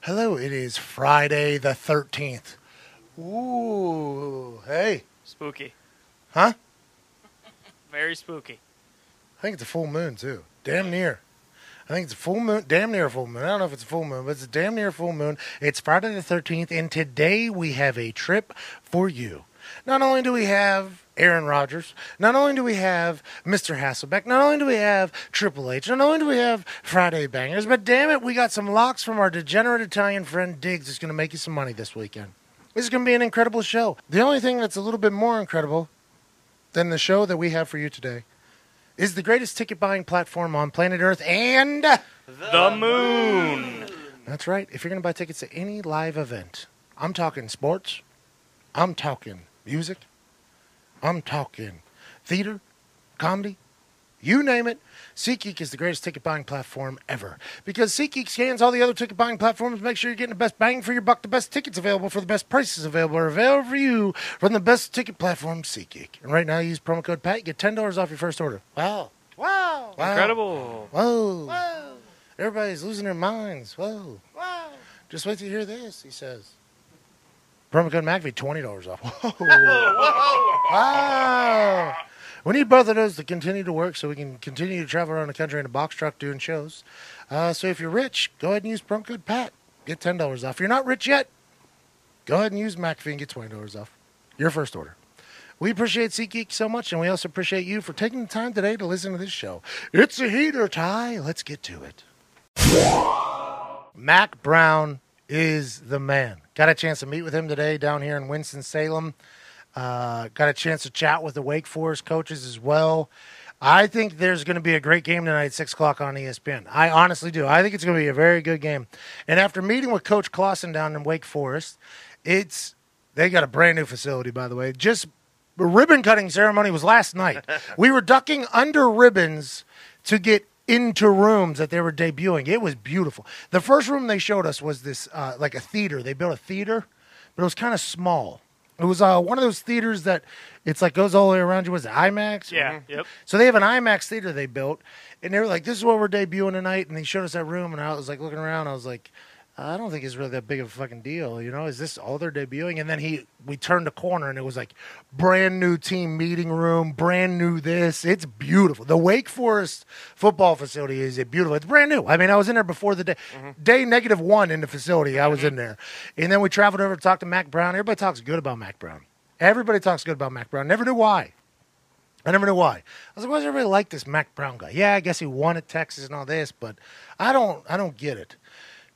Hello, it is Friday the 13th. Ooh, hey. Spooky. Huh? Very spooky. I think it's a full moon, too. Damn near. I think it's a full moon, damn near a full moon. I don't know if it's a full moon, but it's a damn near full moon. It's Friday the 13th, and today we have a trip for you. Not only do we have Aaron Rodgers, not only do we have Mr. Hasselbeck, not only do we have Triple H, not only do we have Friday Bangers, but damn it, we got some locks from our degenerate Italian friend Digz that's going to make you some money this weekend. This is going to be an incredible show. The only thing that's a little bit more incredible than the show that we have for you today is the greatest ticket buying platform on planet Earth and The moon. That's right. If you're going to buy tickets to any live event, I'm talking sports, I'm talking music, I'm talking theater, comedy, you name it. SeatGeek is the greatest ticket buying platform ever because SeatGeek scans all the other ticket buying platforms, to make sure you're getting the best bang for your buck, the best tickets available for the best prices available are available for you from the best ticket platform, SeatGeek. And right now, use promo code PAT, you get ten dollars off your first order. Wow! Wow! wow. Incredible. Whoa! Whoa! Everybody's losing their minds. Whoa! Wow! Just wait to hear this. He says. Promo code McAfee, twenty dollars off. Whoa! Wow! We need both of those to continue to work so we can continue to travel around the country in a box truck doing shows. Uh, so if you're rich, go ahead and use promo code PAT. Get $10 off. If you're not rich yet, go ahead and use McAfee and get $20 off your first order. We appreciate SeatGeek so much, and we also appreciate you for taking the time today to listen to this show. It's a heater, Ty. Let's get to it. Mack Brown is the man. Got a chance to meet with him today down here in Winston-Salem. Uh, got a chance to chat with the Wake Forest coaches as well. I think there's going to be a great game tonight at 6 o'clock on ESPN. I honestly do. I think it's going to be a very good game. And after meeting with Coach Clawson down in Wake Forest, it's they got a brand new facility, by the way. Just the ribbon cutting ceremony was last night. we were ducking under ribbons to get into rooms that they were debuting. It was beautiful. The first room they showed us was this uh, like a theater. They built a theater, but it was kind of small. It was uh, one of those theaters that it's like goes all the way around you. Was it IMAX? Yeah. Yep. So they have an IMAX theater they built, and they were like, "This is what we're debuting tonight." And they showed us that room, and I was like looking around. I was like, "I don't think it's really that big of a fucking deal." You know, is this all they're debuting? And then he, we turned a corner, and it was like brand new team meeting room, brand new this. It's beautiful. The Wake Forest football facility is a beautiful. It's brand new. I mean, I was in there before the day, mm-hmm. day negative one in the facility. I was mm-hmm. in there, and then we traveled over to talk to Mack Brown. Everybody talks good about Mack Brown. Everybody talks good about Mack Brown. Never knew why. I never knew why. I was like, why does everybody like this Mack Brown guy? Yeah, I guess he won at Texas and all this, but I don't I don't get it.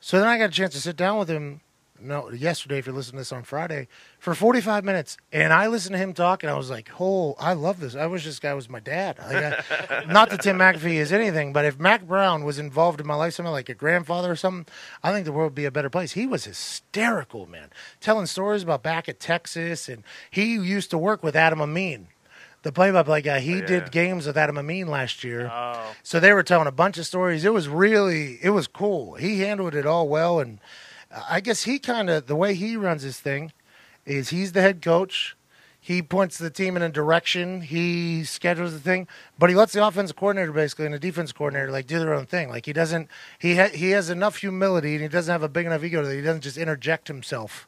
So then I got a chance to sit down with him no yesterday if you're listening to this on Friday for 45 minutes and I listened to him talk and I was like, "Oh, I love this. I wish this guy was my dad." Like, I, uh, not that Tim McAfee is anything, but if Mack Brown was involved in my life somehow like a grandfather or something, I think the world would be a better place. He was hysterical, man. Telling stories about back at Texas and he used to work with Adam Amin. The play-by-play guy, he oh, Yeah. did games with Adam Amin last year. Oh. So they were telling a bunch of stories. It was really, it was cool. He handled it all well, and I guess he kind of the way he runs his thing is he's the head coach. He points the team in a direction. He schedules the thing, but he lets the offensive coordinator basically and the defense coordinator like do their own thing. Like he doesn't. He ha- he has enough humility and he doesn't have a big enough ego that he doesn't just interject himself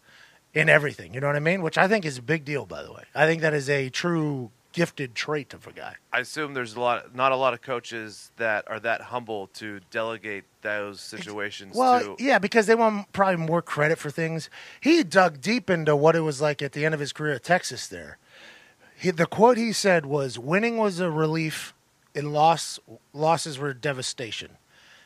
in everything. You know what I mean? Which I think is a big deal. By the way, I think that is a true gifted trait of a guy. I assume there's a lot, not a lot of coaches that are that humble to delegate those situations Well, to. yeah, because they want probably more credit for things. He dug deep into what it was like at the end of his career at Texas. There, he, the quote he said was, "Winning was a relief, and loss losses were devastation."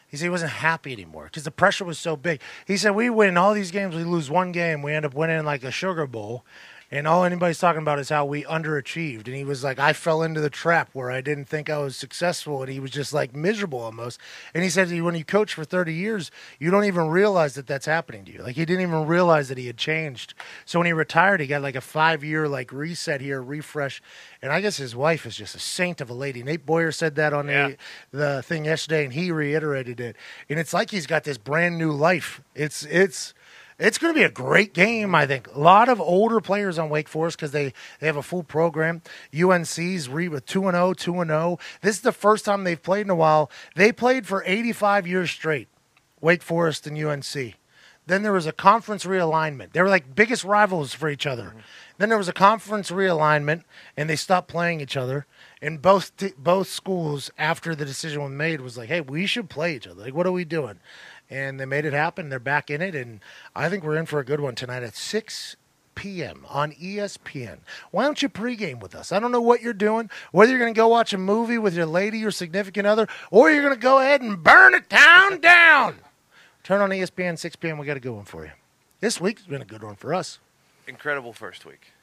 He said he wasn't happy anymore because the pressure was so big. He said, "We win all these games, we lose one game, we end up winning like a Sugar Bowl." And all anybody's talking about is how we underachieved. And he was like, I fell into the trap where I didn't think I was successful. And he was just like miserable almost. And he said, when you coach for 30 years, you don't even realize that that's happening to you. Like he didn't even realize that he had changed. So when he retired, he got like a five year like reset here, refresh. And I guess his wife is just a saint of a lady. Nate Boyer said that on Yeah. the, the thing yesterday, and he reiterated it. And it's like he's got this brand new life. It's, it's, it's going to be a great game, I think. A lot of older players on Wake Forest because they, they have a full program. UNC's re with 2 and 0, 2 and 0. This is the first time they've played in a while. They played for 85 years straight, Wake Forest and UNC. Then there was a conference realignment. They were like biggest rivals for each other. Mm-hmm. Then there was a conference realignment, and they stopped playing each other. And both t- both schools, after the decision was made, was like, "Hey, we should play each other. Like, what are we doing?" And they made it happen. They're back in it, and I think we're in for a good one tonight at six p.m. on ESPN. Why don't you pregame with us? I don't know what you're doing. Whether you're going to go watch a movie with your lady or significant other, or you're going to go ahead and burn it town down. Turn on ESPN 6 p.m. We got a good one for you. This week's been a good one for us. Incredible first week.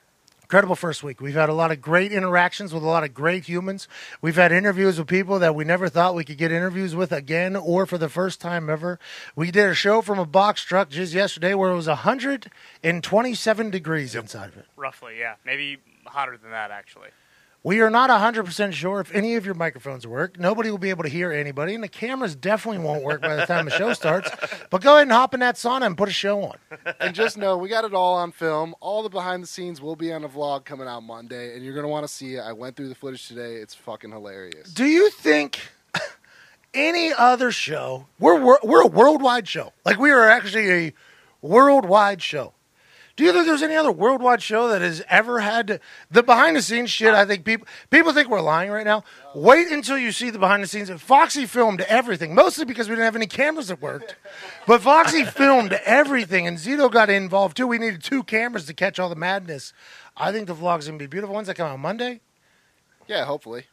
Incredible first week. We've had a lot of great interactions with a lot of great humans. We've had interviews with people that we never thought we could get interviews with again or for the first time ever. We did a show from a box truck just yesterday where it was 127 degrees inside of it. Roughly, yeah. Maybe hotter than that, actually. We are not 100% sure if any of your microphones work. Nobody will be able to hear anybody, and the cameras definitely won't work by the time the show starts. But go ahead and hop in that sauna and put a show on. and just know we got it all on film. All the behind the scenes will be on a vlog coming out Monday, and you're gonna want to see it. I went through the footage today. It's fucking hilarious. Do you think any other show? We're we're, we're a worldwide show. Like we are actually a worldwide show. Do you think there's any other worldwide show that has ever had to, the behind the scenes shit? I think people people think we're lying right now. Wait until you see the behind the scenes. Foxy filmed everything, mostly because we didn't have any cameras that worked. But Foxy filmed everything, and Zito got involved too. We needed two cameras to catch all the madness. I think the vlog's gonna be beautiful. Ones that come out Monday. Yeah, hopefully.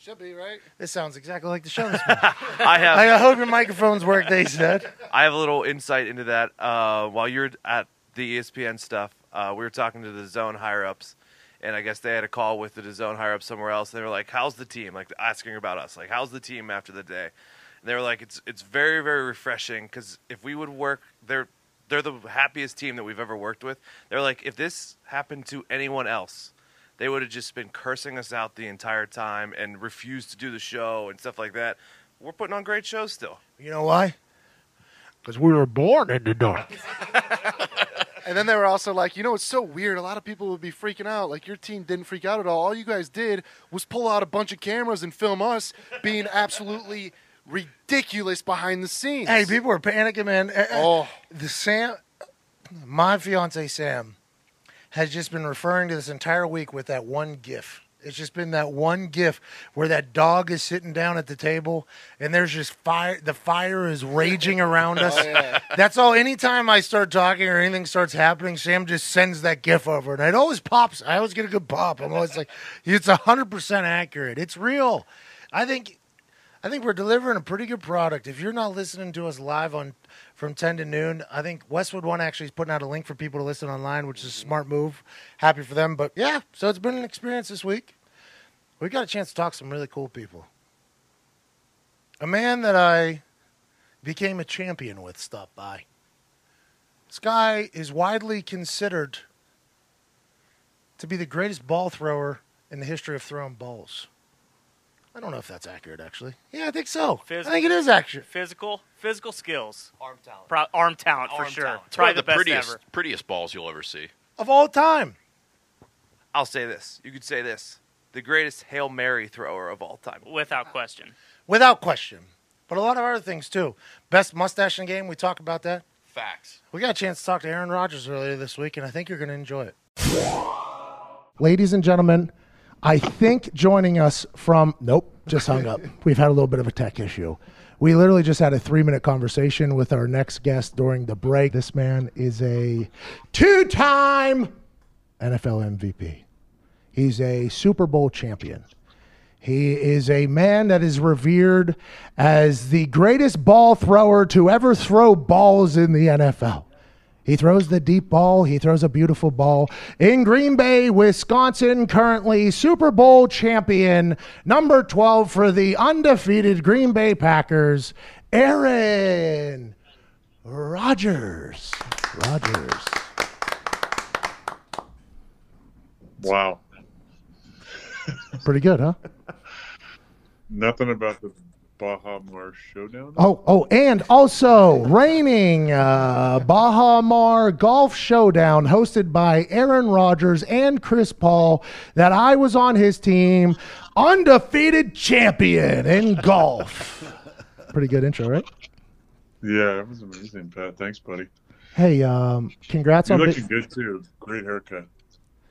Should be right. This sounds exactly like the show. This. I have I hope your microphones work. They said. I have a little insight into that. Uh, while you're at the ESPN stuff, uh, we were talking to the zone higher ups, and I guess they had a call with the zone higher ups somewhere else. And they were like, "How's the team?" Like asking about us, like, "How's the team after the day?" And they were like, "It's it's very very refreshing because if we would work, they're they're the happiest team that we've ever worked with. They're like, if this happened to anyone else." They would have just been cursing us out the entire time and refused to do the show and stuff like that. We're putting on great shows still. You know why? Because we were born in the dark. And then they were also like, you know, it's so weird. A lot of people would be freaking out. Like your team didn't freak out at all. All you guys did was pull out a bunch of cameras and film us being absolutely ridiculous behind the scenes. Hey, people were panicking, man. Uh, uh, Oh. The Sam, my fiance Sam, has just been referring to this entire week with that one GIF. It's just been that one GIF where that dog is sitting down at the table and there's just fire. The fire is raging around oh, us. Oh, yeah. That's all. Anytime I start talking or anything starts happening, Sam just sends that GIF over, and it always pops. I always get a good pop. I'm always like, it's hundred percent accurate. It's real. I think, I think we're delivering a pretty good product. If you're not listening to us live on from ten to noon, I think Westwood One actually is putting out a link for people to listen online, which is a smart move. Happy for them. But yeah, so it's been an experience this week. We got a chance to talk to some really cool people. A man that I became a champion with stopped by. This guy is widely considered to be the greatest ball thrower in the history of throwing balls. I don't know if that's accurate, actually. Yeah, I think so. Phys- I think it is accurate. Physical, physical skills, Arm talent. Pro- arm talent for Arm sure. talent. It's Probably probably the, best prettiest, ever. prettiest balls you'll ever see. Of all time. I'll say this. You could say this. The greatest Hail Mary thrower of all time. Without question. Without question. But a lot of other things, too. Best mustache in the game, we talk about that. Facts. We got a chance to talk to Aaron Rodgers earlier this week, and I think you're going to enjoy it. Ladies and gentlemen, I think joining us from, nope, just hung up. We've had a little bit of a tech issue. We literally just had a three minute conversation with our next guest during the break. This man is a two time NFL MVP, he's a Super Bowl champion. He is a man that is revered as the greatest ball thrower to ever throw balls in the NFL. He throws the deep ball. He throws a beautiful ball. In Green Bay, Wisconsin, currently Super Bowl champion, number 12 for the undefeated Green Bay Packers, Aaron Rodgers. Rodgers. Wow. Pretty good, huh? Nothing about the Baha Mar Showdown. Oh, oh, and also reigning uh, Baha Mar Golf Showdown, hosted by Aaron Rodgers and Chris Paul. That I was on his team, undefeated champion in golf. Pretty good intro, right? Yeah, that was amazing, Pat. Thanks, buddy. Hey, um, congrats You're on. looking Bi- good too. Great haircut.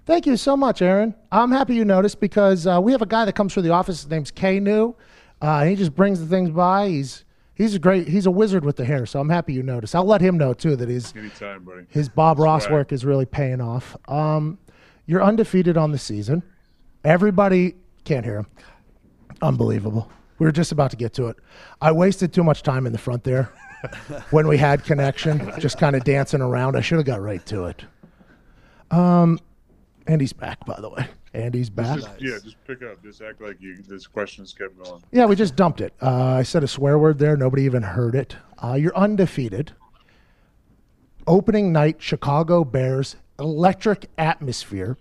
Thank you so much, Aaron. I'm happy you noticed because uh, we have a guy that comes through the office. His name's K New. Uh, he just brings the things by. He's he's a great. He's a wizard with the hair. So I'm happy you noticed. I'll let him know too that he's Anytime, buddy. his Bob Ross Swag. work is really paying off. Um, you're undefeated on the season. Everybody can't hear him. Unbelievable. We were just about to get to it. I wasted too much time in the front there when we had connection, just kind of dancing around. I should have got right to it. Um, he's back, by the way. Andy's back. Just, yeah, just pick up. Just act like you. This questions kept going. Yeah, we just dumped it. Uh, I said a swear word there. Nobody even heard it. Uh, you're undefeated. Opening night, Chicago Bears, electric atmosphere.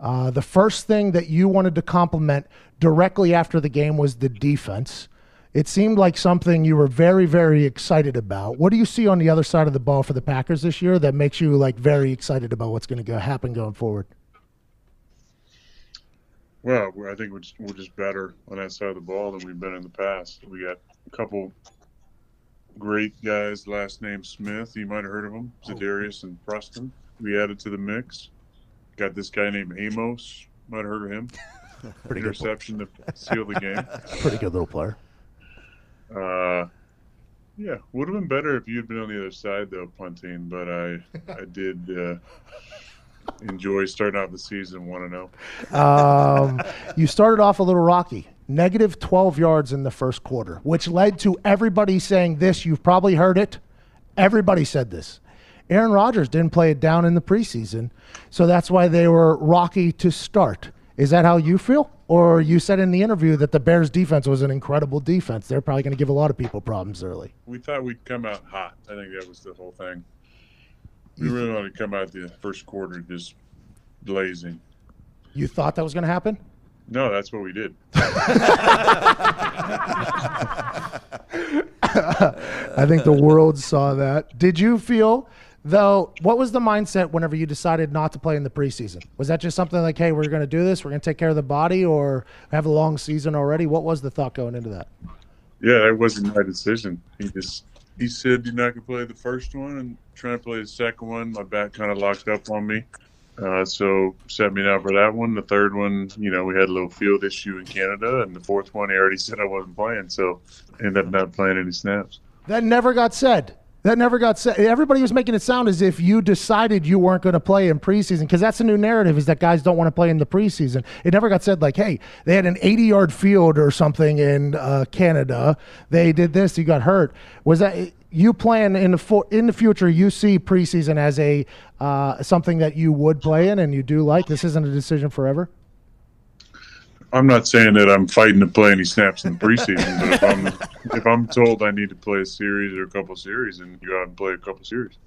Uh, the first thing that you wanted to compliment directly after the game was the defense. It seemed like something you were very, very excited about. What do you see on the other side of the ball for the Packers this year that makes you like very excited about what's going to go happen going forward? Well, I think we're just, we're just better on that side of the ball than we've been in the past. We got a couple great guys. Last name Smith. You might have heard of them. Za'Darius and Preston. We added to the mix. Got this guy named Amos. Might have heard of him. Pretty good, Interception to seal the game. pretty good little player. Uh, yeah, would have been better if you'd been on the other side though, punting. But I, I did uh, enjoy starting out the season one and oh. zero. Um, you started off a little rocky. Negative 12 yards in the first quarter, which led to everybody saying this. You've probably heard it. Everybody said this. Aaron Rodgers didn't play it down in the preseason, so that's why they were rocky to start. Is that how you feel? Or you said in the interview that the Bears defense was an incredible defense. They're probably going to give a lot of people problems early. We thought we'd come out hot. I think that was the whole thing. We really wanted to come out the first quarter just blazing. You thought that was going to happen? No, that's what we did. I think the world saw that. Did you feel though? What was the mindset whenever you decided not to play in the preseason? Was that just something like, "Hey, we're going to do this. We're going to take care of the body," or have a long season already? What was the thought going into that? Yeah, that wasn't my decision. He just he said you're not gonna play the first one and trying to play the second one. My back kind of locked up on me. Uh, so set me down for that one. The third one, you know, we had a little field issue in Canada, and the fourth one, he already said I wasn't playing, so ended up not playing any snaps. That never got said. That never got said. Everybody was making it sound as if you decided you weren't going to play in preseason because that's a new narrative is that guys don't want to play in the preseason. It never got said like, hey, they had an 80 yard field or something in uh, Canada. They did this. You got hurt. Was that you plan in the for, in the future? You see preseason as a uh, something that you would play in and you do like. This isn't a decision forever. I'm not saying that I'm fighting to play any snaps in the preseason, but if I'm if I'm told I need to play a series or a couple series, and you go out and play a couple series,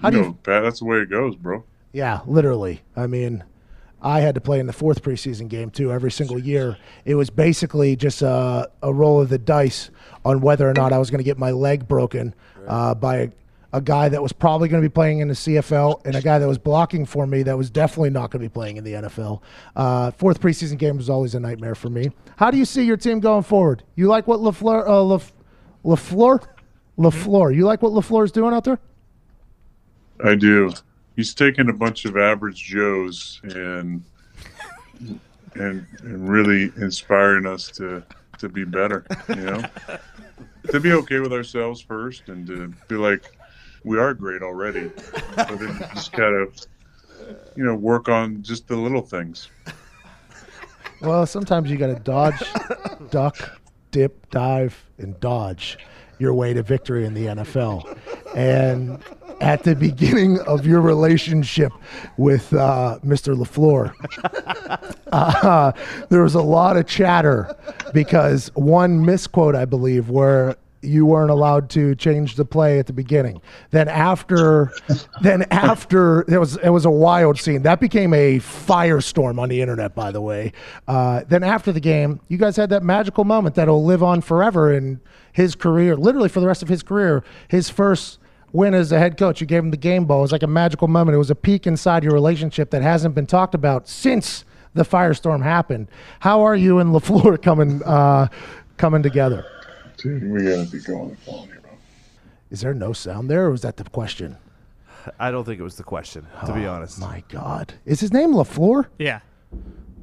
How you do you- know, Pat, that's the way it goes, bro. Yeah, literally. I mean, I had to play in the fourth preseason game too every single year. It was basically just a, a roll of the dice on whether or not I was going to get my leg broken uh, by a, guy that was probably going to be playing in the CFL and a guy that was blocking for me that was definitely not going to be playing in the NFL. Uh, fourth preseason game was always a nightmare for me. How do you see your team going forward? You like what Lafleur, uh, Laf, Lafleur, Lafleur? You like what Lafleur is doing out there? I do. He's taking a bunch of average Joes and and and really inspiring us to to be better. You know, to be okay with ourselves first, and to be like, we are great already, but then just kind of you know work on just the little things. Well, sometimes you got to dodge, duck, dip, dive, and dodge your way to victory in the NFL. And at the beginning of your relationship with uh, Mr. Lafleur, uh, there was a lot of chatter because one misquote, I believe, where you weren't allowed to change the play at the beginning. Then after, then after it was it was a wild scene that became a firestorm on the internet. By the way, uh, then after the game, you guys had that magical moment that'll live on forever in his career, literally for the rest of his career. His first win as a head coach, you gave him the game ball. It was like a magical moment. It was a peek inside your relationship that hasn't been talked about since the firestorm happened. How are you and Lafleur coming uh, coming together? Dude, we gotta be going to phone here, bro. Is there no sound there, or was that the question? I don't think it was the question, to be oh honest. My God, is his name Lafleur? Yeah.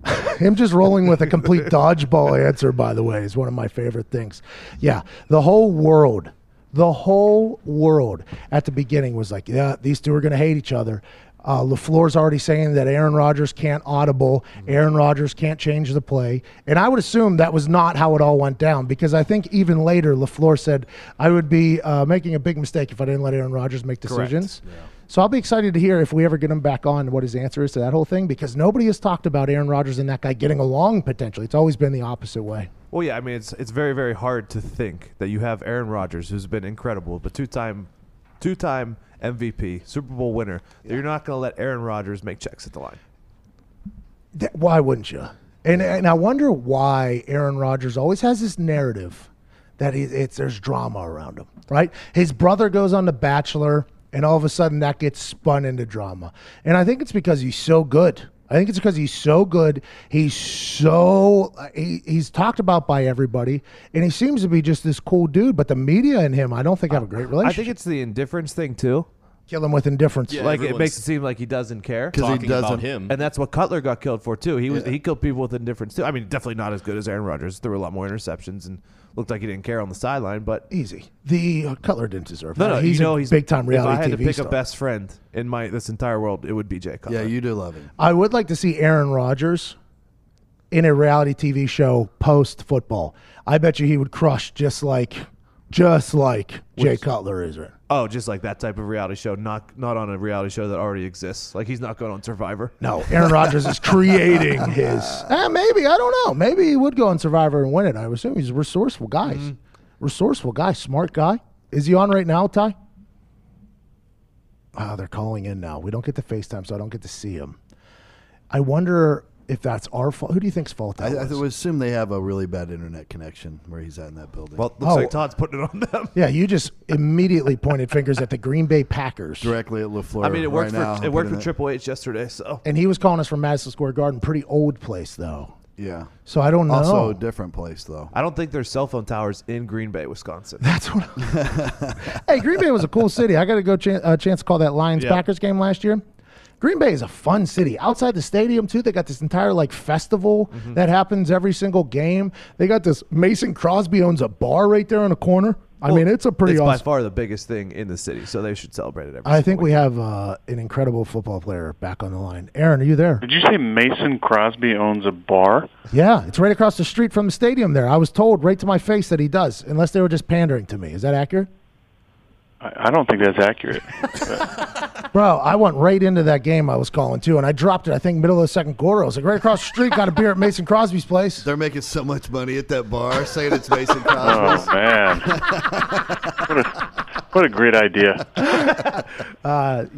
Him just rolling with a complete dodgeball answer, by the way, is one of my favorite things. Yeah, the whole world, the whole world at the beginning was like, yeah, these two are going to hate each other. Uh, LaFleur's already saying that Aaron Rodgers can't audible, Aaron Rodgers can't change the play. And I would assume that was not how it all went down because I think even later LaFleur said, I would be uh, making a big mistake if I didn't let Aaron Rodgers make decisions. So I'll be excited to hear if we ever get him back on what his answer is to that whole thing because nobody has talked about Aaron Rodgers and that guy getting along potentially. It's always been the opposite way. Well, yeah, I mean, it's it's very very hard to think that you have Aaron Rodgers, who's been incredible, but two time, two time MVP, Super Bowl winner. That you're not going to let Aaron Rodgers make checks at the line. Th- why wouldn't you? And and I wonder why Aaron Rodgers always has this narrative that he, it's there's drama around him, right? His brother goes on The Bachelor, and all of a sudden that gets spun into drama. And I think it's because he's so good. I think it's because he's so good. He's so uh, he, he's talked about by everybody, and he seems to be just this cool dude. But the media and him, I don't think have a great relationship. I think it's the indifference thing too. kill him with indifference. Yeah. like it everyone's makes it seem like he doesn't care. because he talking about doesn't. him. And that's what Cutler got killed for too. He was Yeah. he killed people with indifference too. I mean, definitely not as good as Aaron Rodgers. Threw a lot more interceptions and looked like he didn't care on the sideline. But Easy. The uh, Cutler didn't deserve no, that. no, he's you know a he's big time reality If I had TV to pick star. a best friend in my this entire world, it would be Jay Cutler. Yeah, you do love him. I would like to see Aaron Rodgers in a reality TV show post football. I bet you he would crush just like just like Jay Cutler is. Right? Oh, just like that type of reality show, not not on a reality show that already exists. Like he's not going on Survivor. No, Aaron Rodgers is creating his. Eh, maybe I don't know. Maybe he would go on Survivor and win it. I would assume he's a resourceful guy, Mm-hmm. resourceful guy, smart guy. Is he on right now, Ty? Ah, they're calling in now. We don't get the FaceTime, so I don't get to see him. I wonder if that's our fault. Who do you think's fault I, that I was? would assume they have a really bad internet connection where he's at in that building. Well, looks Oh. like Todd's putting it on them. Yeah, you just immediately pointed fingers at the Green Bay Packers. directly at Lafleur. I mean, it worked right now, for it worked for Triple H yesterday. So And he was calling us from Madison Square Garden, pretty old place though. Yeah. So I don't know. Also, a different place though. I don't think there's cell phone towers in Green Bay, Wisconsin. That's what. hey, Green Bay was a cool city. I got to go ch- a uh, chance to call that Lions Yeah. Packers game last year. Green Bay is a fun city. Outside the stadium too, they got this entire like festival Mm-hmm. that happens every single game. They got this Mason Crosby owns a bar right there in the corner. I mean, it's a pretty It's by far the biggest thing in the city, so they should celebrate it every. I single think we week. have uh, an incredible football player back on the line. Aaron, are you there? Did you say Mason Crosby owns a bar? Yeah, it's right across the street from the stadium there. I was told right to my face that he does, unless they were just pandering to me. Is that accurate? I, I don't think that's accurate. Bro, I went right into that game I was calling too, and I dropped it, I think, middle of the second quarter. I was like, right across the street, got a beer at Mason Crosby's place. They're making so much money at that bar, saying it's Mason oh man, what a what a great idea!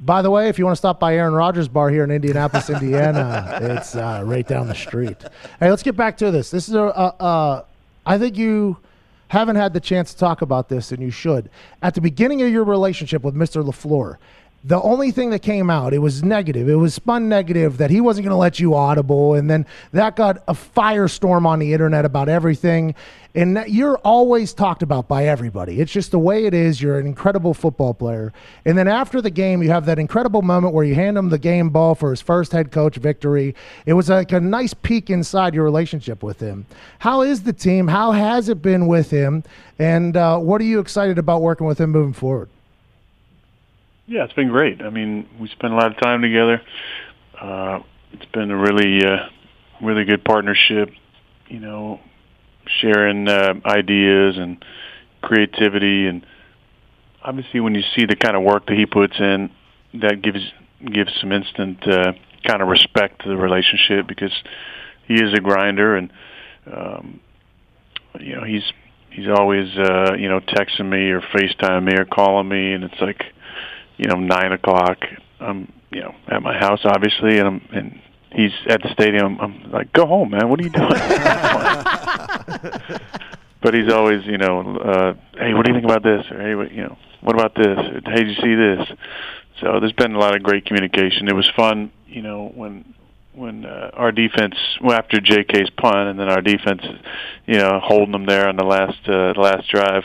By the way, if you want to stop by Aaron Rodgers Bar here in Indianapolis, Indiana, it's uh, right down the street. Hey, let's get back to this. This is a, uh, uh, I think you haven't had the chance to talk about this, and you should. At the beginning of your relationship with Mr. LaFleur, the only thing that came out, it was negative. It was spun negative that he wasn't going to let you audible, and then that got a firestorm on the internet about everything. And that you're always talked about by everybody. It's just the way it is. You're an incredible football player. And then after the game, you have that incredible moment where you hand him the game ball for his first head coach victory. It was like a nice peek inside your relationship with him. How is the team? How has it been with him? And uh, what are you excited about working with him moving forward? Yeah, it's been great. I mean, we spent a lot of time together. Uh, it's been a really, uh, really good partnership. You know, sharing uh, ideas and creativity, and obviously when you see the kind of work that he puts in, that gives gives some instant uh, kind of respect to the relationship because he is a grinder and um, you know he's he's always uh, you know texting me or FaceTime me or calling me and it's like you know nine o'clock I'm you know at my house obviously and I'm and he's at the stadium I'm like go home man what are you doing but he's always, you know, uh, hey, what do you think about this? Or hey, what, you know, what about this? Or, hey, did you see this? So there's been a lot of great communication. It was fun, you know, when when uh, our defense well, after JK's punt and then our defense, you know, holding them there on the last uh, last drive.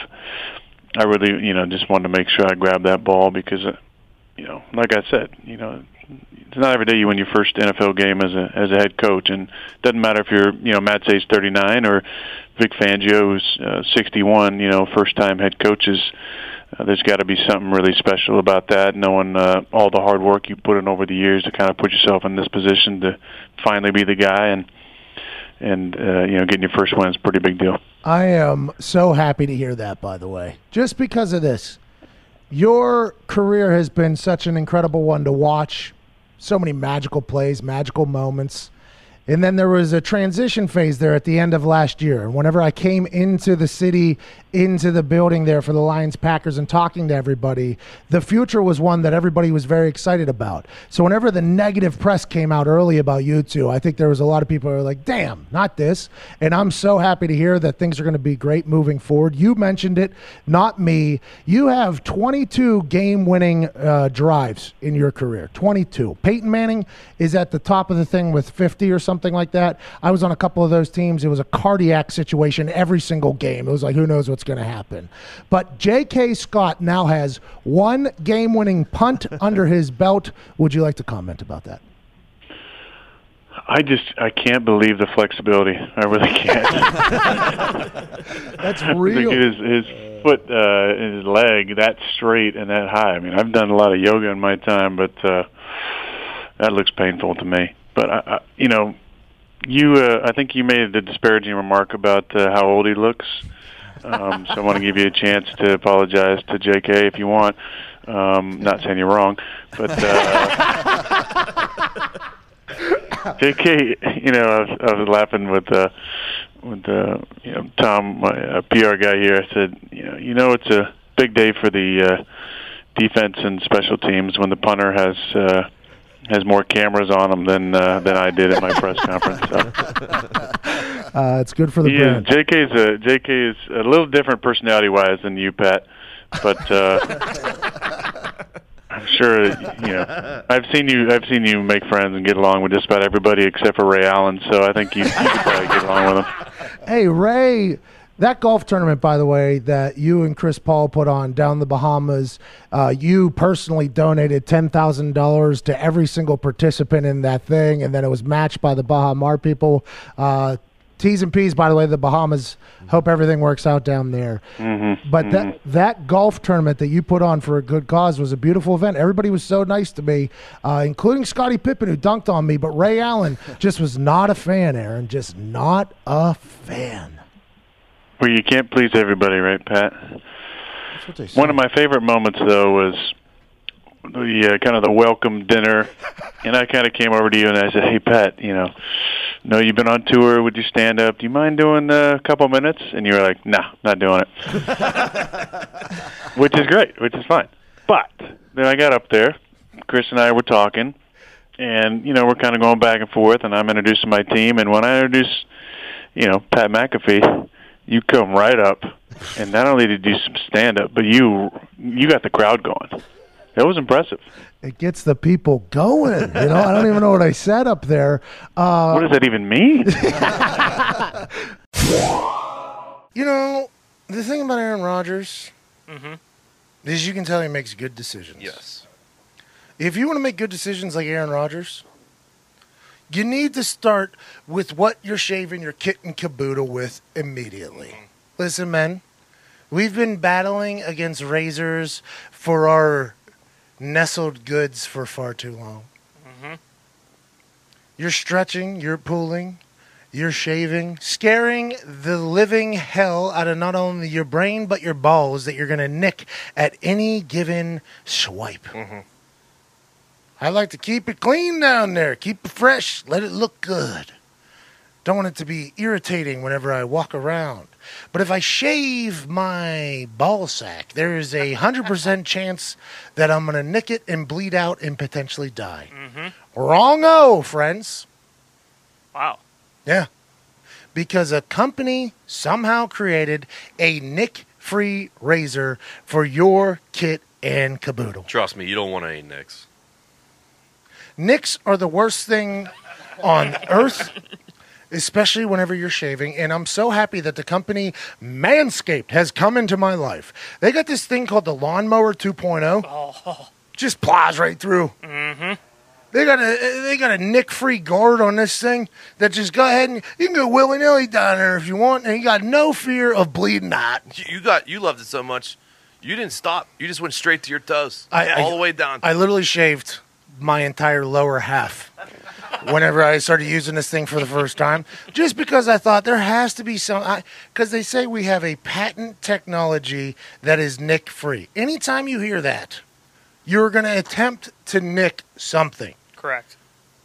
I really, you know, just wanted to make sure I grabbed that ball because, uh, you know, like I said, you know, it's not every day you win your first NFL game as a as a head coach, and it doesn't matter if you're, you know, Matt Say's 39 or Vic Fangio's uh, 61. You know, first time head coaches. Uh, there's got to be something really special about that, knowing uh, all the hard work you put in over the years to kind of put yourself in this position to finally be the guy and and uh, you know getting your first win is a pretty big deal. I am so happy to hear that, by the way, just because of this. Your career has been such an incredible one to watch. So many magical plays, magical moments. And then there was a transition phase there at the end of last year. And whenever I came into the city, into the building there for the Lions Packers and talking to everybody, the future was one that everybody was very excited about. So whenever the negative press came out early about you two, I think there was a lot of people who were like, damn, not this. And I'm so happy to hear that things are going to be great moving forward. You mentioned it, not me. You have 22 game winning uh, drives in your career. 22. Peyton Manning is at the top of the thing with 50 or something like that. I was on a couple of those teams. It was a cardiac situation every single game. It was like, who knows what's going to happen. But J.K. Scott now has one game winning punt under his belt. Would you like to comment about that? I just I can't believe the flexibility. I really can't. That's real. his his foot, uh, his leg that straight and that high. I mean, I've done a lot of yoga in my time, but uh, that looks painful to me. But I, I you know, you uh, I think you made a disparaging remark about uh, how old he looks. Um, so I want to give you a chance to apologize to J.K. if you want. Um, not saying you're wrong, but. Uh, J.K., you know, I was, I was laughing with uh, with uh, you know Tom, my uh, PR guy here. I said, you know, you know, it's a big day for the uh, defense and special teams when the punter has uh, has more cameras on him than uh, than I did at my press conference. So. Uh, it's good for the Yeah, brand. J.K. is a J.K. is a little different personality wise than you, Pat, but. Uh, I'm sure you know. I've seen you. I've seen you make friends and get along with just about everybody except for Ray Allen. So I think you, you could probably get along with him. Hey, Ray, that golf tournament, by the way, that you and Chris Paul put on down the Bahamas, uh, you personally donated $10,000 to every single participant in that thing, and then it was matched by the Bahamar people. Uh, T's and P's, by the way, the Bahamas. Hope everything works out down there. Mm-hmm. But that that golf tournament that you put on for a good cause was a beautiful event. Everybody was so nice to me, uh, including Scottie Pippen who dunked on me. But Ray Allen just was not a fan. Aaron, just not a fan. Well, you can't please everybody, right, Pat? That's what they say. One of my favorite moments, though, was the uh, kind of the welcome dinner, and I kind of came over to you and I said, "Hey, Pat, you know, know you've been on tour. Would you stand up? Do you mind doing uh, a couple minutes?" And you were like, "No, not doing it," which is great, which is fine. But then I got up there. Chris and I were talking, and you know, we're kind of going back and forth, and I'm introducing my team. And when I introduce, you know, Pat McAfee, you come right up, and not only did you do some stand up, but you you got the crowd going. That was impressive. It gets the people going. You know, I don't even know what I said up there. Uh, What does that even mean? you know, the thing about Aaron Rodgers is you can tell he makes good decisions. Yes. If you want to make good decisions like Aaron Rodgers, you need to start with what you're shaving your kit and caboodle with immediately. Listen, men, we've been battling against razors for our nestled goods for far too long. Mm-hmm. You're stretching, you're pulling, you're shaving, scaring the living hell out of not only your brain but your balls that you're going to nick at any given swipe. Mm-hmm. I like to keep it clean down there, keep it fresh, let it look good. Don't want it to be irritating whenever I walk around. But if I shave my ball sack, there is a 100% chance that I'm going to nick it and bleed out and potentially die. Mm-hmm. Wrong-o, friends. Wow. Yeah. Because a company somehow created a nick free razor for your kit and caboodle. Trust me, you don't want any nicks. Nicks are the worst thing on earth, especially whenever you're shaving. And I'm so happy that the company Manscaped has come into my life. They got this thing called the Lawnmower 2.0. Just plows right through. Mm-hmm. They got a they got a nick free guard on this thing that just go ahead and you can go willy nilly down there if you want, and you got no fear of bleeding out. You- You got you loved it so much, you didn't stop. You just went straight to your toes, I- I- all the way down. I literally shaved my entire lower half whenever I started using this thing for the first time, just because I thought there has to be some. Because they say we have a patent technology that is nick free. Anytime you hear that, you're going to attempt to nick something. Correct.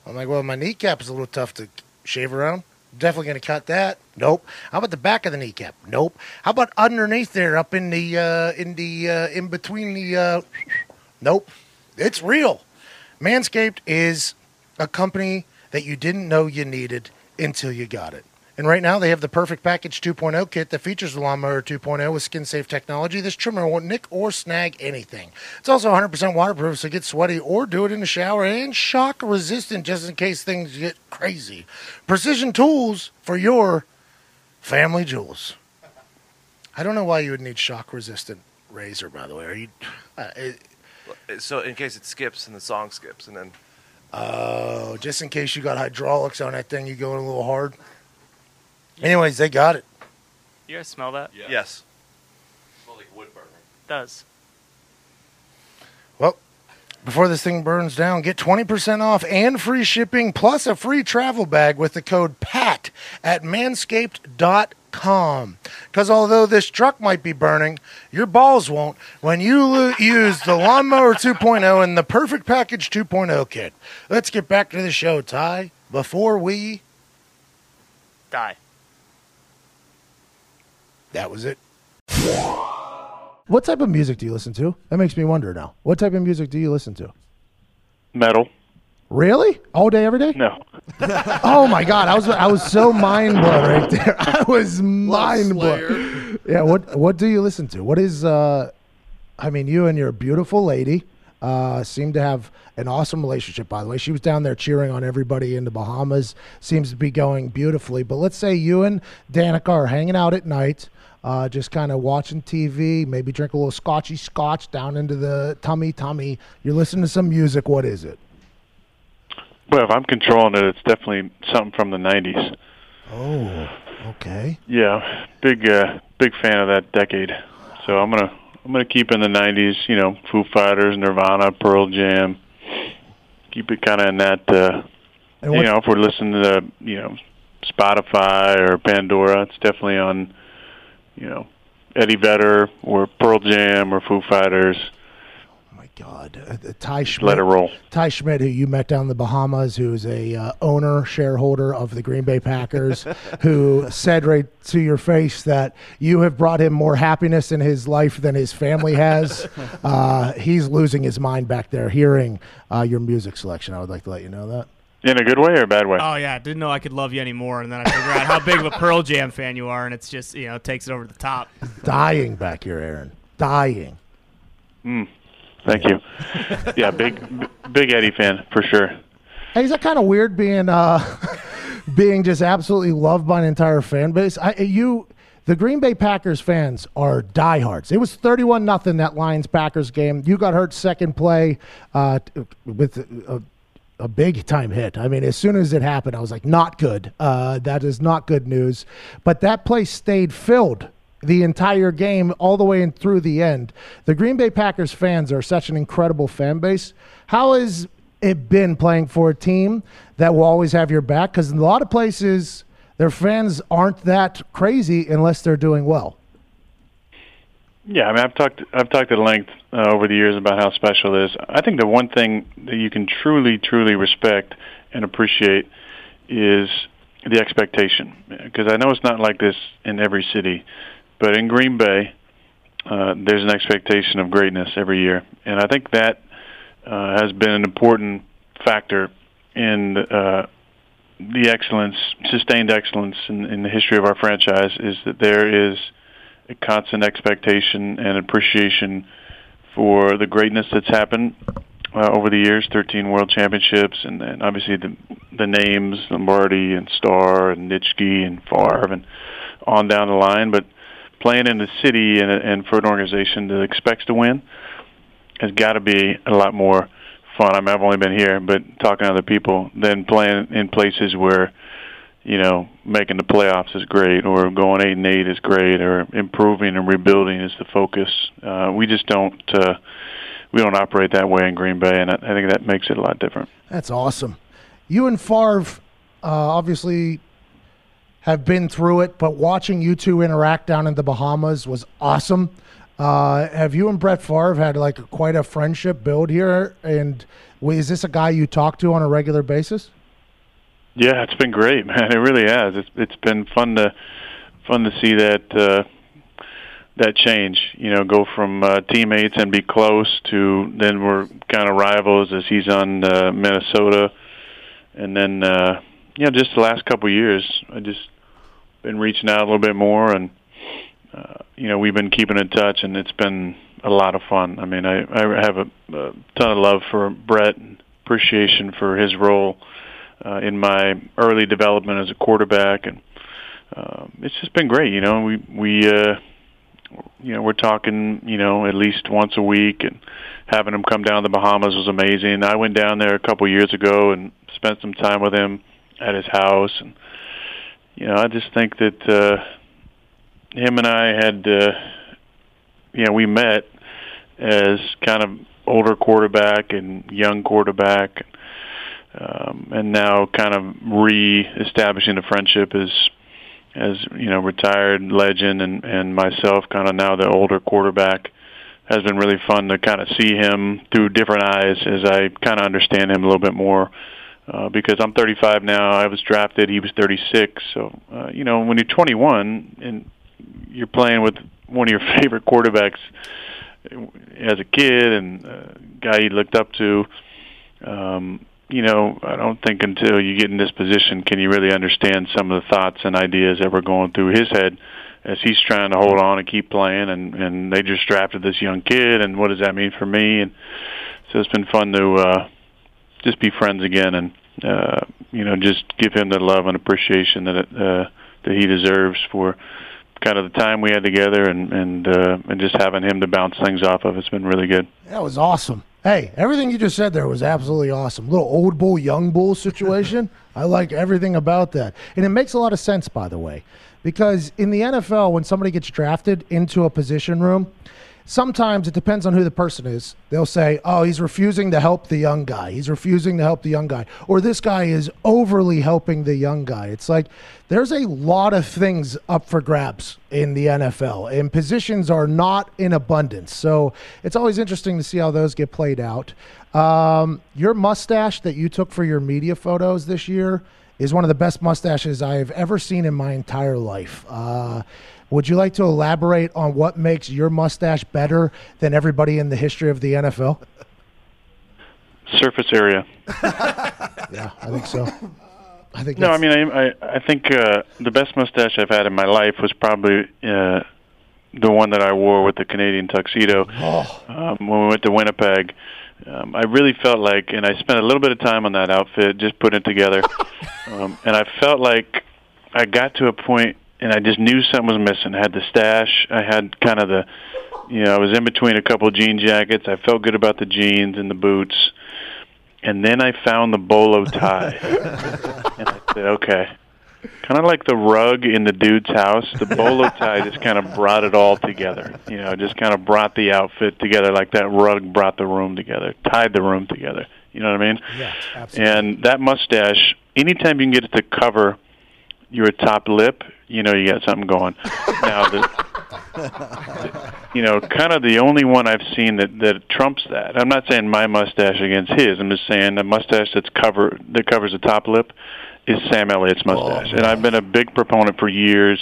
I'm like, well, my kneecap is a little tough to shave around. Definitely going to cut that. Nope. How about the back of the kneecap? Nope. How about underneath there, up in the uh, in the uh, in between the? Uh, nope. It's real. Manscaped is a company that you didn't know you needed until you got it. And right now they have the Perfect Package 2.0 kit that features the Lawnmower 2.0 with skin safe technology. This trimmer won't nick or snag anything. It's also 100% waterproof, so get sweaty or do it in the shower and shock resistant just in case things get crazy. Precision tools for your family jewels. I don't know why you would need shock resistant razor, by the way. Are you? Uh, so in case it skips and the song skips, and then Oh, just in case you got hydraulics on that thing, you going a little hard. Anyways, they got it. You guys smell that? yes, Smells like wood burning. does. Before this thing burns down, get 20% off and free shipping plus a free travel bag with the code PAT at manscaped.com. Because although this truck might be burning, your balls won't when you lo- use the Lawnmower 2.0 and the Perfect Package 2.0 kit. Let's get back to the show, Ty, before we. Die. That was it. What type of music do you listen to? That makes me wonder now. What type of music do you listen to? Metal. Really? All day, every day? No. Oh my god, I was I was so mind blown right there. I was mind blown. Yeah, what what do you listen to? What is uh I mean, you and your beautiful lady uh seem to have an awesome relationship by the way. She was down there cheering on everybody in the Bahamas. Seems to be going beautifully. But let's say you and Danica are hanging out at night. Uh, just kind of watching TV, maybe drink a little scotchy scotch down into the tummy tummy. You're listening to some music. What is it? Well, if I'm controlling it, it's definitely something from the '90s. Oh, okay. Yeah, big uh, big fan of that decade. So I'm gonna I'm gonna keep in the '90s. You know, Foo Fighters, Nirvana, Pearl Jam. Keep it kind of in that. Uh, you know, if we're listening to you know Spotify or Pandora, it's definitely on. You know, Eddie Vedder or Pearl Jam or Foo Fighters. Oh my God, uh, uh, Ty Schmidt. Let it roll. Ty Schmidt, who you met down in the Bahamas, who's a uh, owner shareholder of the Green Bay Packers, who said right to your face that you have brought him more happiness in his life than his family has. uh, he's losing his mind back there hearing uh, your music selection. I would like to let you know that. In a good way or a bad way? Oh yeah, didn't know I could love you anymore, and then I figure out how big of a Pearl Jam fan you are, and it's just you know takes it over the top. Dying back here, Aaron. Dying. Thank you. Yeah, big big Eddie fan for sure. Hey, is that kind of weird being uh, being just absolutely loved by an entire fan base? I, you, the Green Bay Packers fans are diehards. It was thirty-one nothing that Lions Packers game. You got hurt second play uh, with a, a big time hit. I mean, as soon as it happened, I was like, not good. Uh, that is not good news. But that place stayed filled the entire game all the way in through the end. The Green Bay Packers fans are such an incredible fan base. How has it been playing for a team that will always have your back? Because in a lot of places, their fans aren't that crazy unless they're doing well. Yeah, I mean, I've talked I've talked at length uh, over the years about how special it is. I think the one thing that you can truly, truly respect and appreciate is the expectation. Because I know it's not like this in every city, but in Green Bay, uh, there's an expectation of greatness every year, and I think that uh, has been an important factor in uh, the excellence, sustained excellence in, in the history of our franchise. Is that there is constant expectation and appreciation for the greatness that's happened uh, over the years 13 world championships and, and obviously the the names Lombardi and Starr and Nitschke and Favre and on down the line but playing in the city and, and for an organization that expects to win has got to be a lot more fun. I mean, I've only been here, but talking to other people, than playing in places where you know, making the playoffs is great, or going eight and eight is great, or improving and rebuilding is the focus. Uh, we just don't uh, we don't operate that way in Green Bay, and I, think that makes it a lot different. That's awesome. You and Favre uh, obviously have been through it, but watching you two interact down in the Bahamas was awesome. Uh, have you and Brett Favre had like quite a friendship build here? And is this a guy you talk to on a regular basis? Yeah, it's been great, man. It really has. It's it's been fun to fun to see that uh, that change. You know, go from uh, teammates and be close to then we're kind of rivals as he's on uh, Minnesota, and then uh, you know just the last couple of years, I just been reaching out a little bit more, and uh, you know we've been keeping in touch, and it's been a lot of fun. I mean, I I have a, a ton of love for Brett, and appreciation for his role in my early development as a quarterback, and uh, it's just been great. You know, we we uh, you know we're talking you know at least once a week, and having him come down to the Bahamas was amazing. I went down there a couple years ago and spent some time with him at his house, and you know I just think that uh, him and I had uh, you know we met as kind of older quarterback and young quarterback um, and now kind of re-establishing a friendship as as you know retired legend and and myself kind of now the older quarterback has been really fun to kind of see him through different eyes as I kind of understand him a little bit more. Uh, because I'm 35 now, I was drafted. He was 36. So, uh, you know, when you're 21 and you're playing with one of your favorite quarterbacks as a kid and a guy you looked up to, um, you know, I don't think until you get in this position can you really understand some of the thoughts and ideas that were going through his head as he's trying to hold on and keep playing. And and they just drafted this young kid, and what does that mean for me? And so it's been fun to uh, just be friends again, and uh, you know, just give him the love and appreciation that it, uh, that he deserves for kind of the time we had together, and and uh, and just having him to bounce things off of. It's been really good. That was awesome. Hey, everything you just said there was absolutely awesome. Little old bull, young bull situation. I like everything about that. And it makes a lot of sense, by the way, because in the NFL, when somebody gets drafted into a position room, sometimes it depends on who the person is. They'll say, oh, he's refusing to help the young guy. He's refusing to help the young guy. Or this guy is overly helping the young guy. It's like there's a lot of things up for grabs in the NFL, and positions are not in abundance. So it's always interesting to see how those get played out. Um, your mustache that you took for your media photos this year is one of the best mustaches I have ever seen in my entire life. Uh, would you like to elaborate on what makes your mustache better than everybody in the history of the NFL? Surface area. yeah, I think so. I think no. I mean, I I, I think uh, the best mustache I've had in my life was probably uh, the one that I wore with the Canadian tuxedo Oh. um, when we went to Winnipeg. Um, I really felt like, and I spent a little bit of time on that outfit, just putting it together, um, and I felt like I got to a point, and I just knew something was missing. I had the stash, I had kind of the, you know, I was in between a couple of jean jackets. I felt good about the jeans and the boots, and then I found the bolo tie, and I said, okay. Kind of like the rug in the dude's house, the bolo tie just kind of brought it all together. You know, just kind of brought the outfit together like that rug brought the room together, tied the room together. You know what I mean? Yeah, absolutely. And that mustache, anytime you can get it to cover you're top lip, you know you got something going. now, the, you know, kind of the only one I've seen that that trumps that. I'm not saying my mustache against his. I'm just saying the mustache that's cover that covers the top lip is Sam Elliott's oh, mustache, and I've been a big proponent for years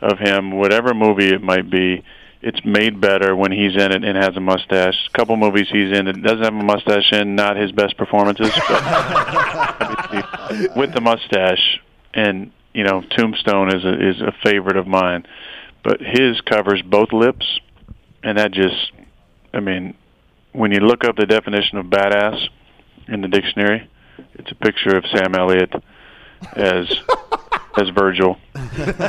of him. Whatever movie it might be, it's made better when he's in it and has a mustache. A couple movies he's in that doesn't have a mustache in, not his best performances, but with the mustache and you know Tombstone is a, is a favorite of mine, but his covers both lips, and that just, I mean, when you look up the definition of badass in the dictionary, it's a picture of Sam Elliott as as Virgil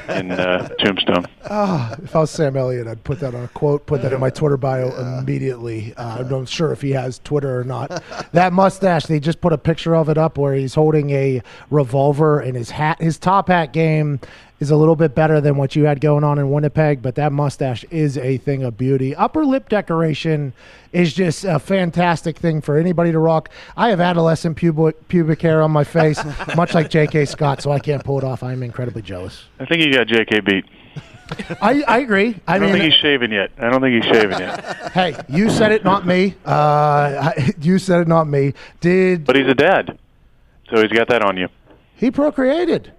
in uh, Tombstone. Ah, if I was Sam Elliott, I'd put that on a quote, put that in my Twitter bio immediately. Uh, I'm not sure if he has Twitter or not. That mustache, they just put a picture of it up where he's holding a revolver and his hat, his top hat game is a little bit better than what you had going on in Winnipeg, but that mustache is a thing of beauty. Upper lip decoration is just a fantastic thing for anybody to rock. I have adolescent pubic, pubic hair on my face, much like J.K. Scott, so I can't pull it off. I'm incredibly jealous. I think you got J.K. beat. I, I agree. I, I don't mean, think he's shaving yet. I don't think he's shaving yet. hey, you said it, not me. Uh, you said it, not me. Did But he's a dad, so he's got that on you. he procreated?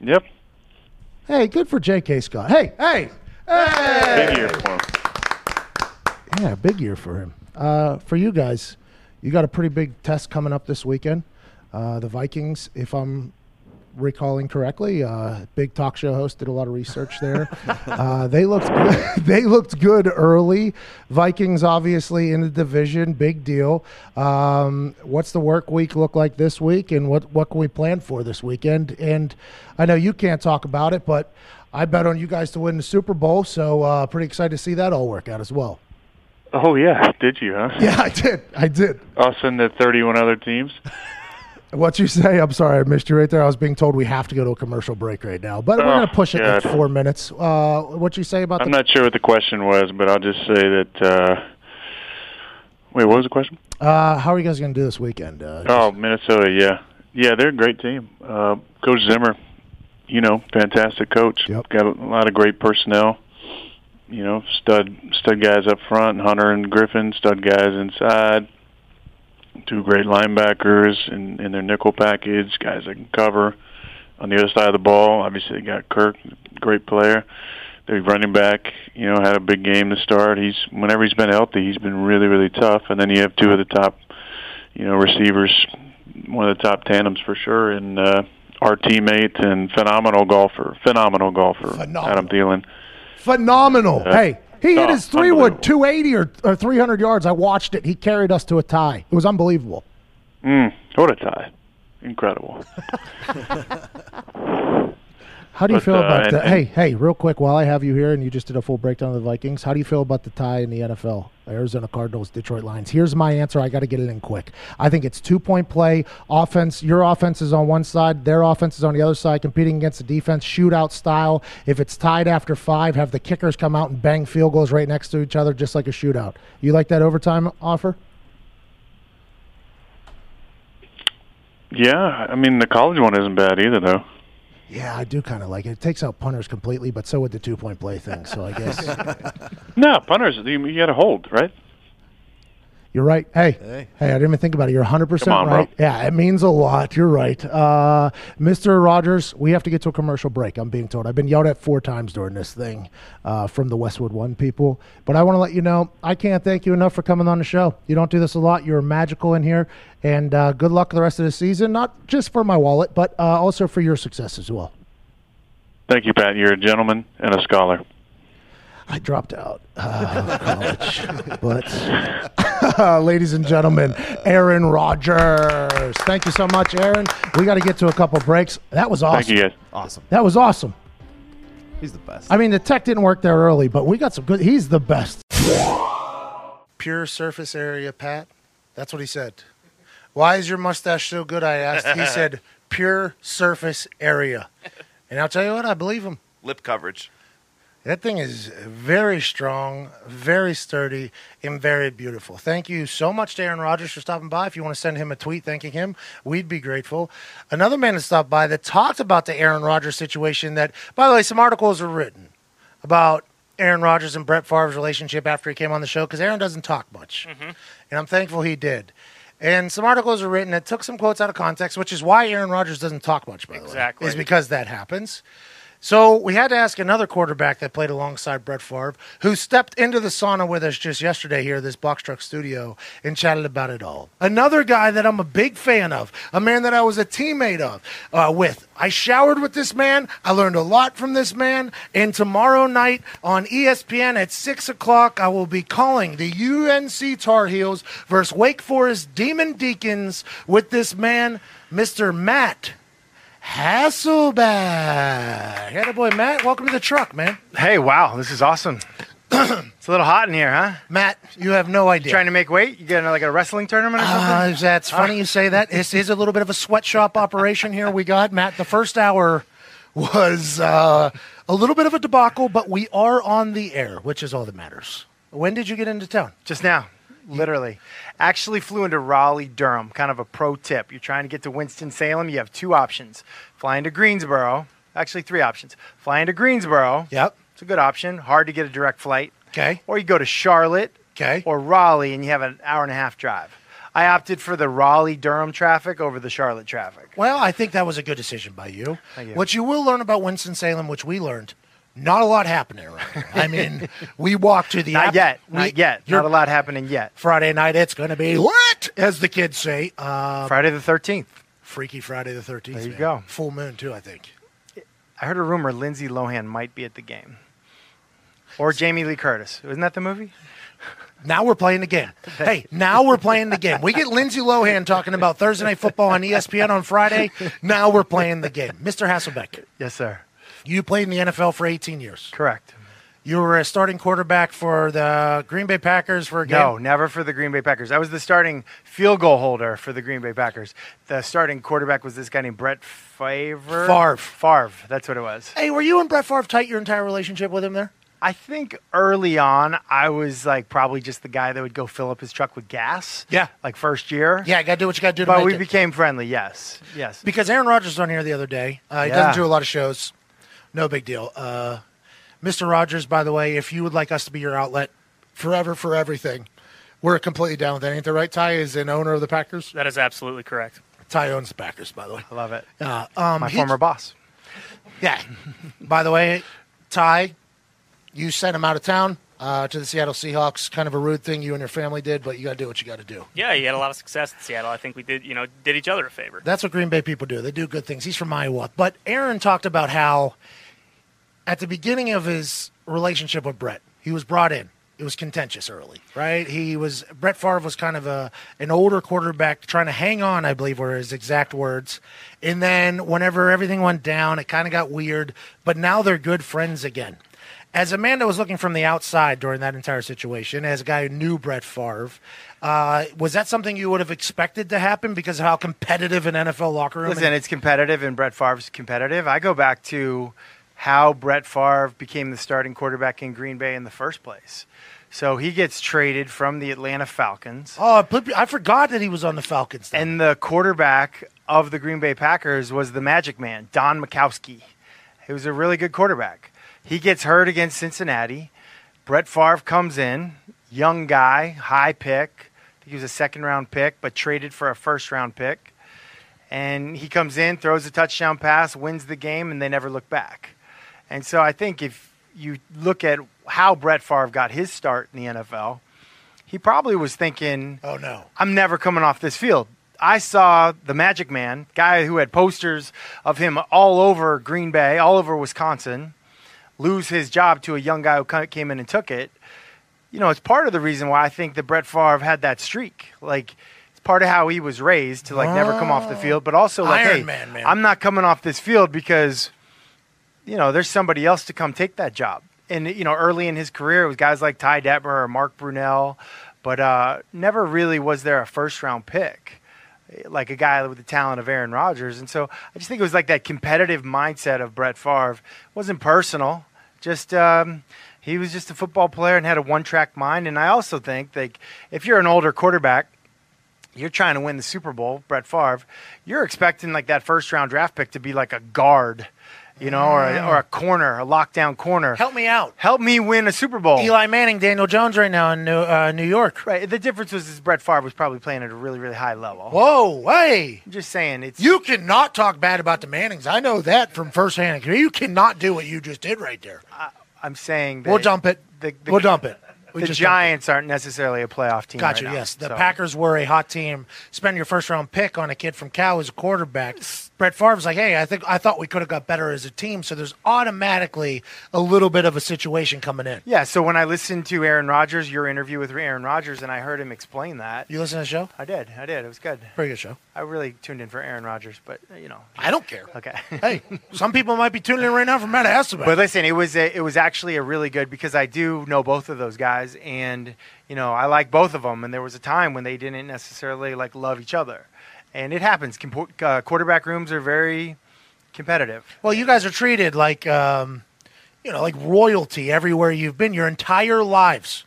Yep. Hey, good for J.K. Scott. Hey, hey, hey! Big year for him. Yeah, big year for him. Uh, for you guys, you got a pretty big test coming up this weekend. Uh, the Vikings, if I'm recalling correctly, uh, big talk show host did a lot of research there. uh, they looked good. they looked good early. Vikings, obviously in the division, big deal. Um, what's the work week look like this week, and what what can we plan for this weekend? And I know you can't talk about it, but I bet on you guys to win the Super Bowl, so uh, pretty excited to see that all work out as well. Oh yeah, did you? Huh? Yeah, I did. I did. Us and the 31 other teams. What you say? I'm sorry, I missed you right there. I was being told we have to go to a commercial break right now, but we're Oh, going to push it God. four minutes. Uh, what you say about I'm the? not sure what the question was, but I'll just say that. Uh, wait, what was the question? Uh, how are you guys going to do this weekend? Uh, Oh, Minnesota, yeah, yeah, they're a great team. Uh, coach Zimmer, you know, fantastic coach. Yep. Got a lot of great personnel. You know, stud stud guys up front, Hunter and Griffin, stud guys inside. Two great linebackers in, in their nickel package, guys that can cover. On the other side of the ball, obviously they got Kirk, great player. Their running back, you know, had a big game to start. He's whenever he's been healthy, he's been really, really tough. And then you have two of the top, you know, receivers, one of the top tandems for sure, and uh, our teammate and phenomenal golfer, phenomenal golfer, Phenomenal. Adam Thielen. phenomenal. Yeah. Hey, he hit Oh, his three wood 280 or, or 300 yards. I watched it. He carried us to a tie. It was unbelievable. Mm, what a tie! Incredible. How do you But, feel uh, about the? and- hey, hey, real quick, while I have you here, and you just did a full breakdown of the Vikings. How do you feel about the tie in the NFL? Arizona Cardinals, Detroit Lions. Here's my answer. I got to get it in quick. I think it's two point play. Offense. Your offense is on one side. Their offense is on the other side, competing against the defense. Shootout style. If it's tied after five, have the kickers come out and bang field goals right next to each other, just like a shootout. You like that overtime offer? Yeah, I mean the college one isn't bad either, though. Yeah, I do kind of like it. It takes out punters completely, but so would the two point play thing. So I guess. No, punters, you, you got to hold, right? You're right. Hey, Hey. hey, I didn't even think about it. You're 100% Come on, bro. right. Yeah, it means a lot. You're right. Uh, Mr. Rodgers, we have to get to a commercial break, I'm being told. I've been yelled at four times during this thing uh, from the Westwood One people. But I want to let you know, I can't thank you enough for coming on the show. You don't do this a lot. You're magical in here. And uh, good luck the rest of the season, not just for my wallet, but uh, also for your success as well. Thank you, Pat. You're a gentleman and a scholar. I dropped out uh, of college. but, ladies and gentlemen, Aaron Rodgers. Thank you so much, Aaron. We got to get to a couple breaks. That was awesome. Thank you, guys. Awesome. That was awesome. He's the best. I mean, the tech didn't work there early, but we got some good. He's the best. Pure surface area, Pat. That's what he said. Why is your mustache so good? I asked. He said, pure surface area. And I'll tell you what, I believe him. Lip coverage. That thing is very strong, very sturdy, and very beautiful. Thank you so much to Aaron Rodgers for stopping by. If you want to send him a tweet thanking him, we'd be grateful. Another man that stopped by that talked about the Aaron Rodgers situation. That, by the way, some articles were written about Aaron Rodgers and Brett Favre's relationship after he came on the show because Aaron doesn't talk much, mm-hmm. and I'm thankful he did. And some articles were written that took some quotes out of context, which is why Aaron Rodgers doesn't talk much. By the Exactly. way, is because that happens. So we had to ask another quarterback that played alongside Brett Favre, who stepped into the sauna with us just yesterday here at this Box Truck Studio and chatted about it all. Another guy that I'm a big fan of, a man that I was a teammate of, uh, with. I showered with this man. I learned a lot from this man. And tomorrow night on ESPN at six o'clock, I will be calling the UNC Tar Heels versus Wake Forest Demon Deacons with this man, Mr. Matt Hasselbeck. Hey, boy, Matt. Welcome to the truck, man. Hey, wow, this is awesome. it's a little hot in here, huh? Matt, you have no idea. Trying to make weight? You getting like a wrestling tournament or something? Uh, that's funny you say that. This is a little bit of a sweatshop operation here. We got Matt. The first hour was uh, a little bit of a debacle, but we are on the air, which is all that matters. When did you get into town? Just now, literally. Actually flew into Raleigh, Durham. Kind of a pro tip. You're trying to get to Winston-Salem, you have two options. Fly into Greensboro. Actually, three options. Fly into Greensboro. Yep. It's a good option. Hard to get a direct flight. Okay. Or you go to Charlotte. Okay. Or Raleigh, and you have an hour and a half drive. I opted for the Raleigh Durham traffic over the Charlotte traffic. Well, I think that was a good decision by you. Thank you. What you will learn about Winston-Salem, which we learned, not a lot happening around here. I mean, we walked to the Not app- yet. we- Not yet. Not a lot happening yet. Friday night, it's going to be what, as the kids say. Uh, Friday the 13th. Freaky Friday the 13th. There you man. go. Full moon, too, I think. I heard a rumor Lindsay Lohan might be at the game. Or Jamie Lee Curtis. Isn't that the movie? Now we're playing the game. Hey, now we're playing the game. We get Lindsay Lohan talking about Thursday Night Football on ESPN on Friday. Now we're playing the game. Mr. Hasselbeck, Yes, sir. You played in the NFL for 18 years. Correct. You were a starting quarterback for the Green Bay Packers for a game. No, never for the Green Bay Packers. I was the starting field goal holder for the Green Bay Packers. The starting quarterback was this guy named Brett Favre. Favre. Favre. That's what it was. Hey, were you and Brett Favre tight your entire relationship with him there? I think early on, I was like probably just the guy that would go fill up his truck with gas. Yeah. Like first year. Yeah, got to do what you got to do But we it. became friendly. Yes. Yes. Because Aaron Rodgers was on here the other day. Uh, he Yeah. doesn't do a lot of shows. No big deal. Uh, Mr. Rodgers, by the way, if you would like us to be your outlet forever for everything, we're completely down with that. Ain't that right? Ty is an owner of the Packers. That is absolutely correct. Ty owns the Packers, by the way. I love it. Uh, um, My he- former boss. Yeah. by the way, Ty, you sent him out of town uh, to the Seattle Seahawks. Kind of a rude thing you and your family did, but you got to do what you got to do. Yeah, he had a lot of success in Seattle. I think we did, you know, did each other a favor. That's what Green Bay people do. They do good things. He's from Iowa. But Aaron talked about how at the beginning of his relationship with Brett, he was brought in. It was contentious early, right? He was Brett Favre was kind of a an older quarterback trying to hang on, I believe were his exact words. And then whenever everything went down, it kind of got weird. But now they're good friends again. As a man that was looking from the outside during that entire situation, as a guy who knew Brett Favre, uh, was that something you would have expected to happen because of how competitive an NFL locker room? Listen, it's competitive, and Brett Favre's competitive. I go back to how Brett Favre became the starting quarterback in Green Bay in the first place. So he gets traded from the Atlanta Falcons. oh, I forgot that he was on the Falcons. then. And the quarterback of the Green Bay Packers was the Magic Man, Don Majkowski. He was a really good quarterback. He gets hurt against Cincinnati. Brett Favre comes in, young guy, high pick. I think he was a second round pick, but traded for a first round pick. And he comes in, throws a touchdown pass, wins the game, and they never look back. And so I think if you look at how Brett Favre got his start in the NFL, he probably was thinking, oh no, I'm never coming off this field. I saw the Magic Man, guy who had posters of him all over Green Bay, all over Wisconsin, lose his job to a young guy who came in and took it. You know, it's part of the reason why I think that Brett Favre had that streak. Like, it's part of how he was raised to like never come off the field, but also like, Iron hey, Man, man. I'm not coming off this field because you know, there's somebody else to come take that job. And you know, early in his career, it was guys like Ty Detmer or Mark Brunell, but uh, never really was there a first round pick, like a guy with the talent of Aaron Rodgers. And so I just think it was like that competitive mindset of Brett Favre. It wasn't personal, Just um, he was just a football player and had a one-track mind. And I also think like if you're an older quarterback, you're trying to win the Super Bowl, Brett Favre. You're expecting like that first round draft pick to be like a guard, you know, or a, or a corner, a lockdown corner. Help me out. Help me win a Super Bowl. Eli Manning, Daniel Jones right now in New, uh, New York. Right. The difference was is Brett Favre was probably playing at a really, really high level. Whoa, hey. I'm just saying it's You cannot talk bad about the Mannings. I know that from firsthand. You cannot do what you just did right there. I'm saying that We'll dump it. The, the, we'll dump it. We the just dumped it. Giants aren't necessarily a playoff team. Gotcha. right now, yes, the so- Packers were a hot team. Spend your first round pick on a kid from Cal as a quarterback. Brett Favre's like, hey, I think I thought we could have got better as a team. So there's automatically a little bit of a situation coming in. Yeah. So when I listened to Aaron Rodgers, your interview with Aaron Rodgers, and I heard him explain that, You listen to the show? I did. I did. It was good. Pretty good show. I really tuned in for Aaron Rodgers, but uh, you know, I don't care. okay. hey, some people might be tuning in right now for Matt Esteban. But listen, it was a, it was actually a really good because I do know both of those guys, and you know I like both of them. And there was a time when they didn't necessarily like love each other, and it happens. Compo- uh, quarterback rooms are very competitive. Well, you guys are treated like, um, you know, like royalty everywhere you've been your entire lives.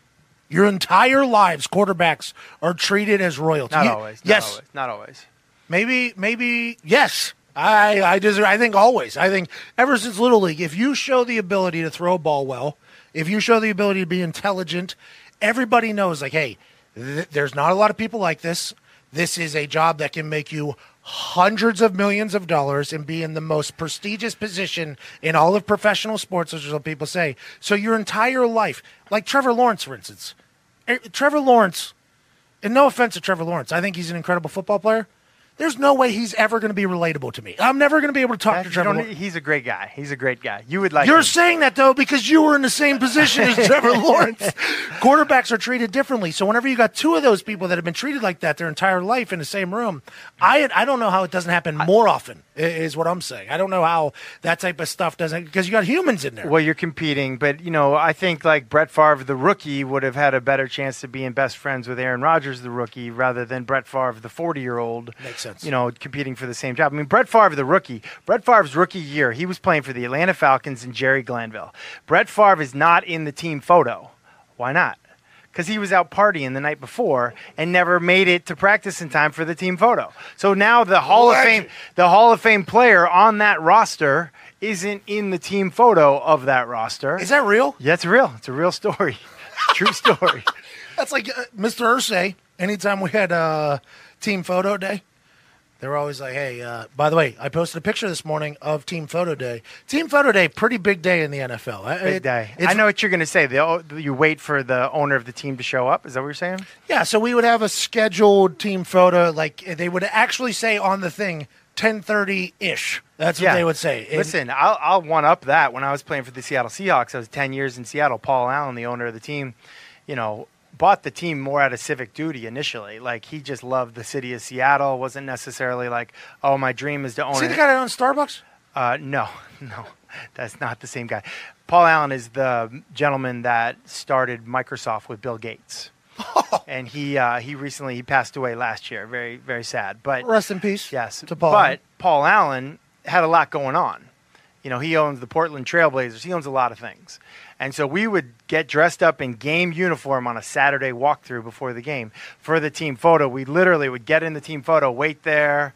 Your entire lives, quarterbacks are treated as royalty. Not You- always. Not yes, always, not always. maybe, maybe yes. I, I just, I think always. I think ever since little league, if you show the ability to throw a ball well, if you show the ability to be intelligent, everybody knows. Like, hey, th- there's not a lot of people like this. This is a job that can make you hundreds of millions of dollars and be in the most prestigious position in all of professional sports, as some people say. So your entire life, like Trevor Lawrence, for instance, Eh, Trevor Lawrence, and no offense to Trevor Lawrence, I think he's an incredible football player. There's no way he's ever going to be relatable to me. I'm never going to be able to talk That- to Trevor. Lawrence. he's a great guy. He's a great guy. You would like. You're him. saying that though because you were in the same position as Trevor Lawrence. Quarterbacks are treated differently. So whenever you got two of those people that have been treated like that their entire life in the same room, I I don't know how it doesn't happen more often. Is what I'm saying. I don't know how that type of stuff doesn't because you got humans in there. Well, you're competing, but you know, I think like Brett Favre, the rookie, would have had a better chance to being best friends with Aaron Rodgers, the rookie, rather than Brett Favre, the 40 year old. Makes sense. You know, competing for the same job. I mean, Brett Favre, the rookie, Brett Favre's rookie year, he was playing for the Atlanta Falcons and Jerry Glanville. Brett Favre is not in the team photo. Why not? Because he was out partying the night before and never made it to practice in time for the team photo. So now the Hall of Fame, the Hall of Fame player on that roster isn't in the team photo of that roster. Is that real? Yeah, it's real. It's a real story. True story. That's like uh, Mr. Irsay. Anytime we had uh, team photo day, they were always like, "Hey, uh, by the way, I posted a picture this morning of team photo day. Team photo day, pretty big day in the NFL. I- Big it- day. it's- I know what you're going to say. The, you wait for the owner of the team to show up. Is that what you're saying? Yeah, so we would have a scheduled team photo. Like they would actually say on the thing, ten thirty ish. That's what they would say. And- Listen, I'll, I'll one up that. When I was playing for the Seattle Seahawks, I was 10 years in Seattle. Paul Allen, the owner of the team, you know, bought the team more out of civic duty initially. Like, he just loved the city of Seattle. Wasn't necessarily like, oh, my dream is to own see the guy that owns Starbucks? Uh, no, no, that's not the same guy. Paul Allen is the gentleman that started Microsoft with Bill Gates. and he uh, he recently he passed away last year. Very very sad. But Rest in peace. Yes, to Paul. But Paul Allen had a lot going on. You know, he owns the Portland Trailblazers. He owns a lot of things. And so we would get dressed up in game uniform on a Saturday walkthrough before the game for the team photo. We literally would get in the team photo, wait there,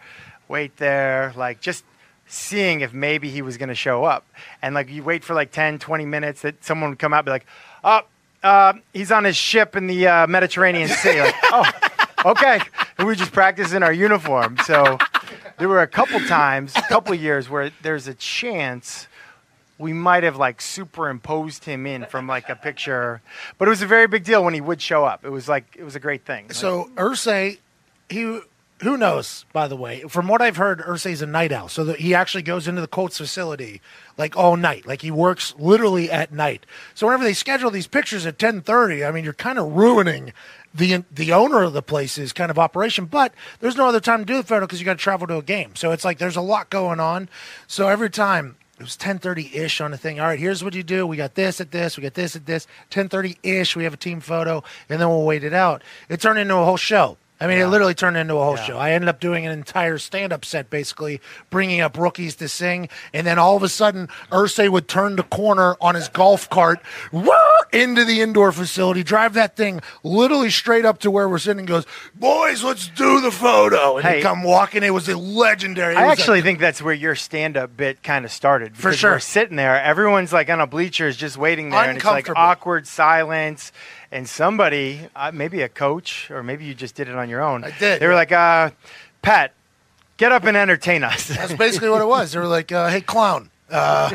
wait there, like just seeing if maybe he was going to show up. And like you wait for like 10, 20 minutes that someone would come out and be like, oh, uh, he's on his ship in the uh, Mediterranean Sea. Like, oh, okay. And we just practice in our uniform. So there were a couple times, a couple years where there's a chance we might have like superimposed him in from like a picture, but it was a very big deal when he would show up. It was like it was a great thing. So Irsay, he who knows? By the way, from what I've heard, Irsay's a night owl, so that he actually goes into the Colts facility like all night, like he works literally at night. So whenever they schedule these pictures at ten thirty, I mean, you're kind of ruining the the owner of the place's kind of operation. But there's no other time to do the photo because you got to travel to a game. So it's like there's a lot going on. So every time it was 10:30 ish on the thing. All right, here's what you do. We got this at this. We got this at this. 10:30 ish. We have a team photo, and then we'll wait it out. It turned into a whole show. I mean, it literally turned into a whole Yeah. show. I ended up doing an entire stand-up set, basically bringing up rookies to sing, and then all of a sudden, Irsay would turn the corner on his golf cart, whir, into the indoor facility, drive that thing literally straight up to where we're sitting, and goes, "Boys, let's do the photo," and Hey. he'd come walking. It was a legendary. It I a- actually think that's where your stand-up bit kind of started. For sure. We're sitting there, everyone's like on a bleachers, just waiting there, and it's like awkward silence. And somebody, uh, maybe a coach, or maybe you just did it on your own. I did, They were like, uh, "Pat, get up and entertain us." That's basically what it was. They were like, uh, "Hey, clown, uh,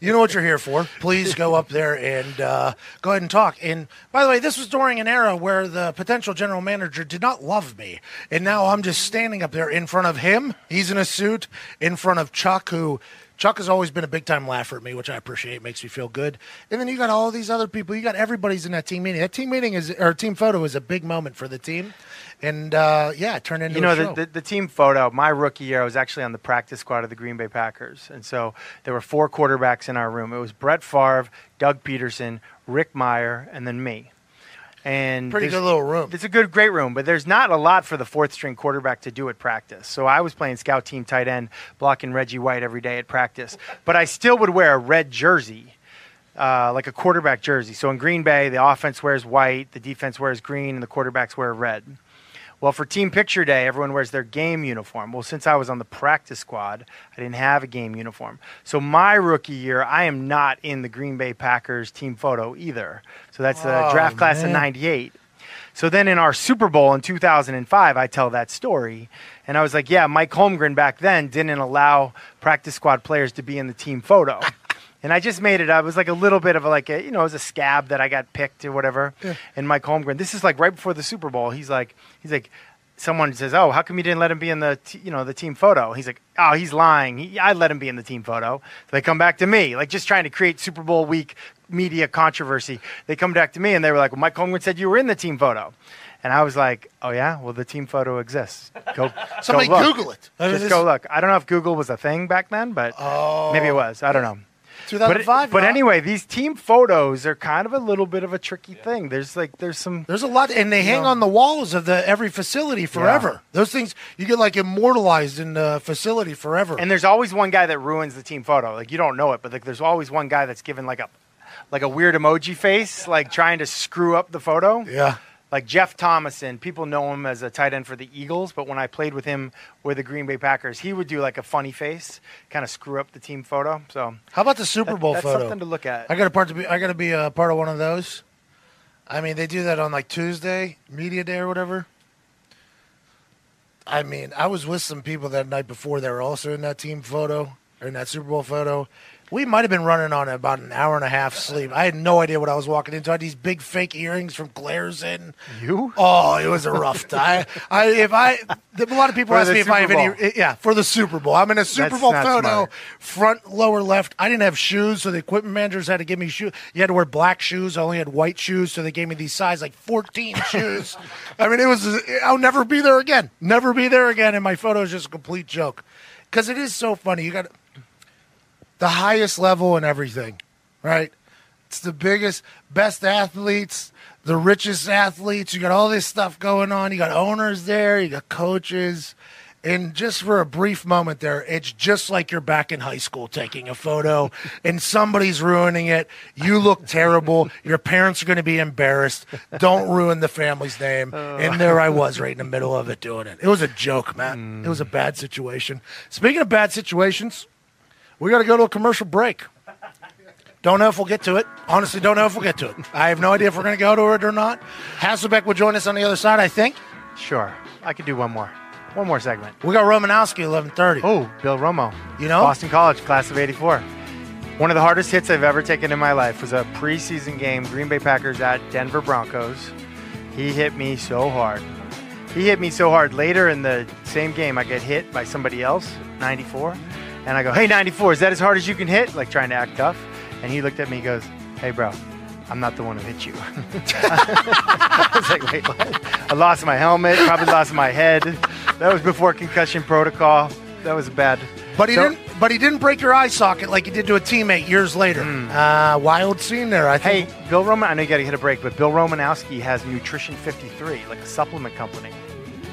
you know what you're here for. Please go up there and uh, go ahead and talk." And by the way, this was during an era where the potential general manager did not love me, and now I'm just standing up there in front of him. He's in a suit in front of Chuck, who. Chuck has always been a big time laugher at me, which I appreciate. Makes me feel good. And then you got all these other people. You got everybody's in that team meeting. That team meeting is or team photo is a big moment for the team. And uh, yeah, it turned into you know the, the, the team photo my rookie year i was actually on the practice squad of the green bay packers and so there were four quarterbacks in our room it was brett Favre, doug pederson rick mirer and then me and Pretty good little room. it's a good great room but there's not a lot for the fourth string quarterback to do at practice so i was playing scout team tight end blocking reggie white every day at practice but i still would wear a red jersey uh, like a quarterback jersey. So in Green Bay, the offense wears white, the defense wears green, and the quarterbacks wear red. Well, for team picture day, everyone wears their game uniform. Well, since I was on the practice squad, I didn't have a game uniform. So my rookie year, I am not in the Green Bay Packers team photo either. So that's the Oh, draft class of 98. So then in our Super Bowl in 2005, I tell that story. And I was like, yeah, Mike Holmgren back then didn't allow practice squad players to be in the team photo. And I just made it up. It was like a little bit of a, like a, you know, it was a scab that I got picked or whatever. And Mike Holmgren, this is like right before the Super Bowl. He's like, he's like, someone says, "Oh, how come you didn't let him be in the, t- you know, the team photo?" He's like, "Oh, he's lying. He, I let him be in the team photo." So they come back to me, like just trying to create Super Bowl week media controversy. They come back to me and they were like, well, "Mike Holmgren said you were in the team photo." And I was like, "Oh yeah, well the team photo exists. Go, Somebody go. Google it. Just go look. I don't know if Google was a thing back then, but oh. maybe it was. I don't know. 2005. But, but anyway, these team photos are kind of a little bit of a tricky thing. There's like there's some There's a lot, and they hang know. on the walls of the every facility forever. Those things you get like immortalized in the facility forever. and there's always one guy that ruins the team photo. Like you don't know it, but like there's always one guy that's given like a like a weird emoji face, like trying to screw up the photo. yeah, Like Jeff Thomason, people know him as a tight end for the Eagles, but when I played with him with the Green Bay Packers, he would do like a funny face, kind of screw up the team photo. So how about the Super that- Bowl that's photo? something to look at. I got a part to be. I got to be a part of one of those. I mean, they do that on like Tuesday, media day or whatever. I mean, I was with some people that night before. that were also in that team photo or in that Super Bowl photo. We might have been running on about an hour and a half sleep. I had no idea what I was walking into. I had these big fake earrings from Claire's in. You? Oh, it was a rough time. I, if I, a lot of people For ask me if I have Super any. Eh, yeah, for the Super Bowl. I'm in a Super That's Bowl photo, smart. front lower left. I didn't have shoes, so the equipment managers had to give me shoes. You had to wear black shoes. I only had white shoes, so they gave me these size like 14 shoes. I mean, it was. I'll never be there again. Never be there again. And my photo is just a complete joke, because it is so funny. You got the highest level and everything, right? It's the biggest, best athletes, the richest athletes. You got all this stuff going on. You got owners there, you got coaches. And just for a brief moment there, it's just like you're back in high school taking a photo and somebody's ruining it. You look terrible. Your parents are going to be embarrassed. Don't ruin the family's name. Oh. And there I was right in the middle of it doing it. It was a joke, man. It was a mm. bad situation. Speaking of bad situations, we got to go to a commercial break. Don't know if we'll get to it. Honestly, don't know if we'll get to it. I have no idea if we're going to go to it or not. Hasselbeck will join us on the other side, I think. Sure, I could do one more, one more segment. We got Romanowski, eleven thirty. Oh, Bill Romo. You know? Boston College, class of 84. One of the hardest hits I've ever taken in my life was a preseason game, Green Bay Packers at Denver Broncos. He hit me so hard. He hit me so hard. Later in the same game, I get hit by somebody else, 94. And I go, hey, 94, is that as hard as you can hit? Like trying to act tough. And he looked at me and goes, hey, bro, I'm not the one who hit you. I was like, wait, what? I lost my helmet, probably lost my head. That was before concussion protocol. That was bad. But he So- didn't. But he didn't break your eye socket like he did to a teammate years later. Uh, wild scene there. I Hey, think. Bill Roman. I know you got to hit a break, but Bill Romanowski has Nutrition 53, like a supplement company.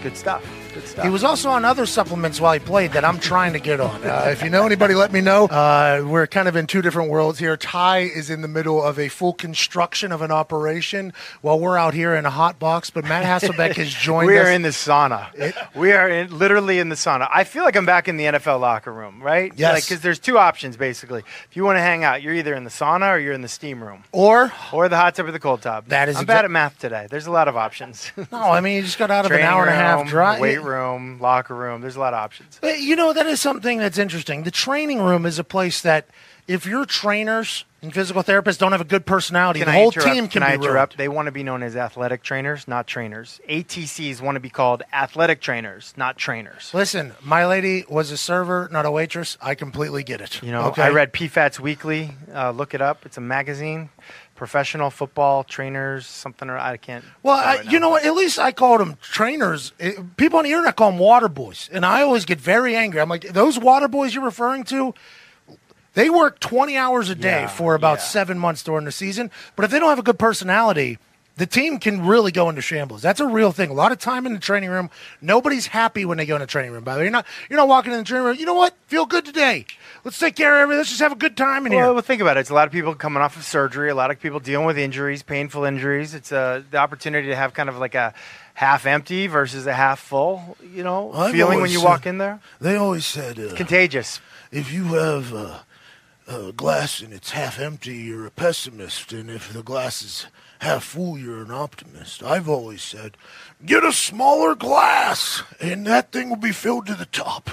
good stuff. Good stuff. He was also on other supplements while he played that I'm trying to get on. Uh, if you know anybody, let me know. Uh, we're kind of in two different worlds here. Ty is in the middle of a full construction of an operation while we're out here in a hot box, but Matt Hasselbeck has joined we us. We are in the sauna. we are in, literally in the sauna. I feel like I'm back in the NFL locker room, right? Yes. Because there's two options basically. If you want to hang out, you're either in the sauna or you're in the steam room, or or the hot tub or the cold tub. That is I'm exa- bad at math today. There's a lot of options. no, I mean, you just got out of an hour and a half drive. Weight room, locker room. There's a lot of options. But, you know, that is something that's interesting. The training room is a place that if your trainers and physical therapists don't have a good personality, Can the I whole interrupt? team can, I be ruined. interrupt? They want to be known as athletic trainers, not trainers. ATCs want to be called athletic trainers, not trainers. Listen, my lady was a server, not a waitress. I completely get it. You know, okay? I read PFATS Weekly. Uh, look it up. It's a magazine. Professional football trainers, something or I can't. Well, I, you know what? At least I called them trainers. It- people on the internet call them water boys, and I always get very angry. I'm like, those water boys you're referring to, they work 20 hours a day Yeah, for about seven months during the season. But if they don't have a good personality, the team can really go into shambles. That's a real thing. A lot of time in the training room, nobody's happy when they go in the training room. By the way, you're not you're not walking in the training room. You know what? Feel good today. Let's take care of everything. Let's just have a good time in here. Well, well, think about it. It's a lot of people coming off of surgery. A lot of people dealing with injuries, painful injuries. It's uh, the opportunity to have kind of like a half empty versus a half full. You know, I've feeling when you said- walk in there. They always said uh, Contagious. If you have uh, a glass and it's half empty, you're a pessimist, and if the glass is half full, you're an optimist. I've always said, get a smaller glass, and that thing will be filled to the top.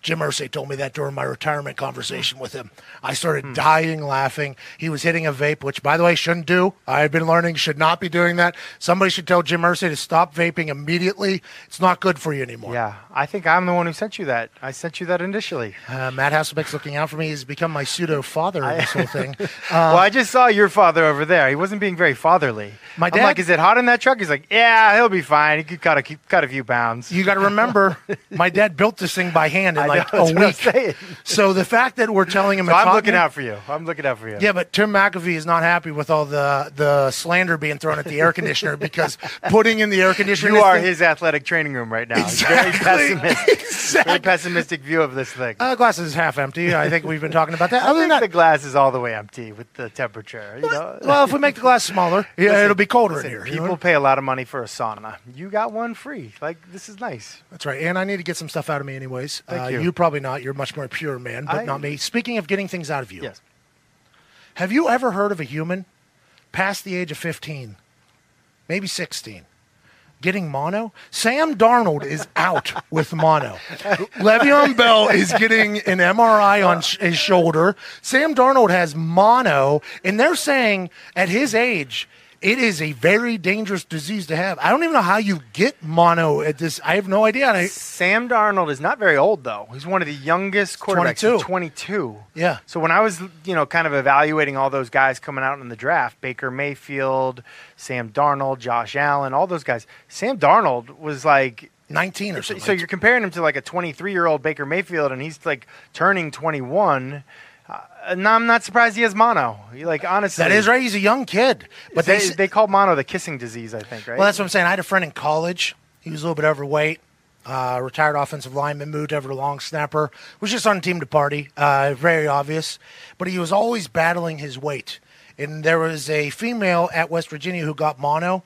Jim Irsay told me that during my retirement conversation with him. I started hmm. dying laughing. He was hitting a vape, which, by the way, shouldn't do. I've been learning should not be doing that. Somebody should tell Jim Irsay to stop vaping immediately. It's not good for you anymore. Yeah, I think I'm the one who sent you that. I sent you that initially. Uh, Matt Hasselbeck's looking out for me. He's become my pseudo father in this whole thing. well, I just saw your father over there. He wasn't being very fatherly. My I'm dad- like, is it hot in that truck? He's like, yeah, he'll be fine. He could cut a cut a few pounds. You got to remember, my dad built this thing by hand in I like know, a I'm week. So the fact that we're telling him, So I'm looking out for you. I'm looking out for you. Yeah, but Tim McAfee is not happy with all the the slander being thrown at the air conditioner because putting in the air conditioner. You are thing- his athletic training room right now. He's very Exactly. pessimistic. Very pessimistic view of this thing. Uh, glass is half empty. I think we've been talking about that. I Other than think that, the glass is all the way empty with the temperature. You know? well, if we make the glass smaller, yeah, Listen, it'll be colder listen, in here. you People know? pay a lot of money for a sauna. You got one free. Like this is nice. That's right. And I need to get some stuff out of me, anyways. Thank uh, you. You probably not. You're much more pure man, but I- not me. Speaking of getting things out of you, Yes. have you ever heard of a human past the age of 15, maybe 16, getting mono? Sam Darnold is out with mono. Le'Veon Bell is getting an MRI on sh- his shoulder. Sam Darnold has mono, and they're saying at his age, it is a very dangerous disease to have. I don't even know how you get mono at this. I have no idea. I, Sam Darnold is not very old though. He's one of the youngest quarterbacks. 22. He's 22. yeah. So when I was, you know, kind of evaluating all those guys coming out in the draft, Baker Mayfield, Sam Darnold, Josh Allen, all those guys, Sam Darnold was like 19 or something. so you're comparing him to like a 23 year old Baker Mayfield, and he's like turning 21. Uh, and I'm not surprised he has mono. He, like honestly, that is right. He's a young kid. But they, they, they call mono the kissing disease, I think, right? Well, that's what I'm saying. I had a friend in college. He was a little bit overweight. Uh, retired offensive lineman, moved over to long snapper. Was just on team to party. Uh, very obvious, but he was always battling his weight. And there was a female at West Virginia who got mono,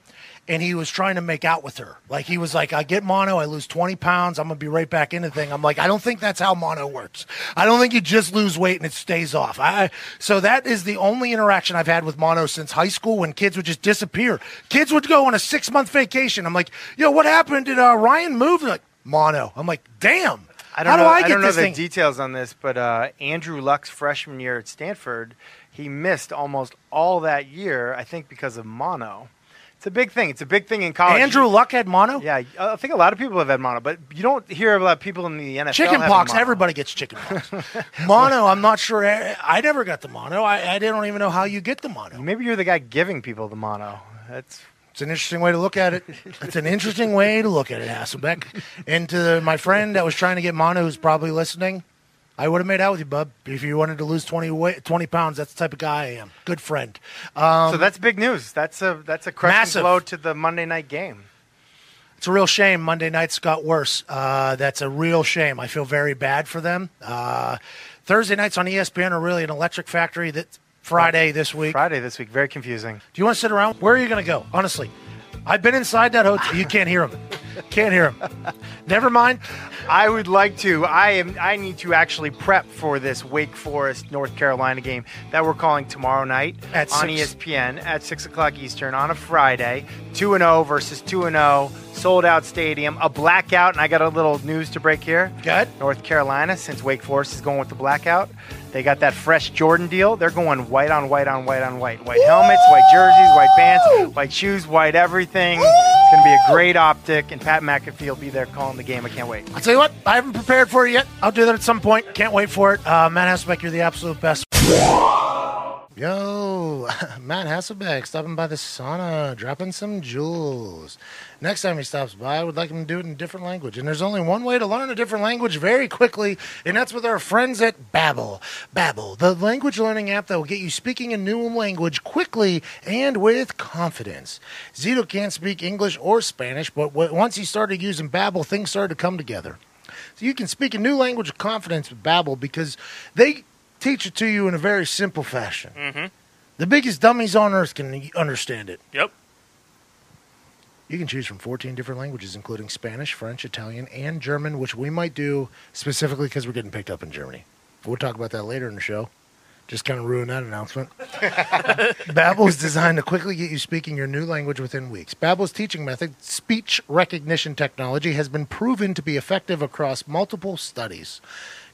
and he was trying to make out with her. Like he was like, "I get mono, I lose 20 pounds, I'm gonna be right back into the thing." I'm like, I don't think that's how mono works. I don't think you just lose weight and it stays off. I so that is the only interaction I've had with mono since high school when kids would just disappear. Kids would go on a six month vacation. I'm like, yo, what happened? Did uh, Ryan move? They're like mono. I'm like, damn. I don't how know. do I get don't know the thing? details on this, but uh, Andrew Luck's freshman year at Stanford, he missed almost all that year. I think because of mono. It's a big thing. It's a big thing in college. Andrew Luck had mono. Yeah, I think a lot of people have had mono, but you don't hear about people in the NFL. Chicken pox. mono. Everybody gets chicken pox. mono. I'm not sure. I I never got the mono. I, I don't even know how you get the mono. Maybe you're the guy giving people the mono. That's It's an interesting way to look at it. It's an interesting way to look at it, Hasselbeck. And to my friend that was trying to get mono, who's probably listening, I would have made out with you, bub. If you wanted to lose 20, weight, 20 pounds, that's the type of guy I am. Good friend. Um, so that's big news. That's a that's a crushing Massive. blow to the Monday night game. It's a real shame. Monday nights got worse. Uh, that's a real shame. I feel very bad for them. Uh, Thursday nights on ESPN are really an electric factory. That Friday this week. Friday this week, very confusing. Do you want to sit around? Where are you going to go? Honestly, I've been inside that hotel. You can't hear them. Can't hear them. Never mind. I would like to. I am. I need to actually prep for this Wake Forest North Carolina game that we're calling tomorrow night At on six. ESPN at six o'clock Eastern on a Friday. Two and zero versus two and zero. Sold out stadium. A blackout, and I got a little news to break here. Good. North Carolina, since Wake Forest is going with the blackout, they got that fresh Jordan deal. They're going white on white on white on white. White helmets, white jerseys, white pants, white shoes, white everything. It's going to be a great optic, and Pat McAfee will be there calling the game. I can't wait. I'll tell you what, I haven't prepared for it yet. I'll do that at some point. Can't wait for it. Uh, Matt Hasselbeck, you're the absolute best. Yo, Matt Hasselbeck stopping by the sauna, dropping some jewels. Next time he stops by, I would like him to do it in a different language. And there's only one way to learn a different language very quickly, and that's with our friends at Babbel. Babbel, the language learning app that will get you speaking a new language quickly and with confidence. Zito can't speak English or Spanish, but once he started using Babbel, things started to come together. So you can speak a new language with confidence with Babbel because they teach it to you in a very simple fashion. Mm-hmm. The biggest dummies on earth can understand it. Yep. You can choose from 14 different languages, including Spanish, French, Italian, and German, which we might do specifically because we're getting picked up in Germany. We'll talk about that later in the show. Just kind of ruin that announcement. Babbel is designed to quickly get you speaking your new language within weeks. Babbel's teaching method, speech recognition technology, has been proven to be effective across multiple studies.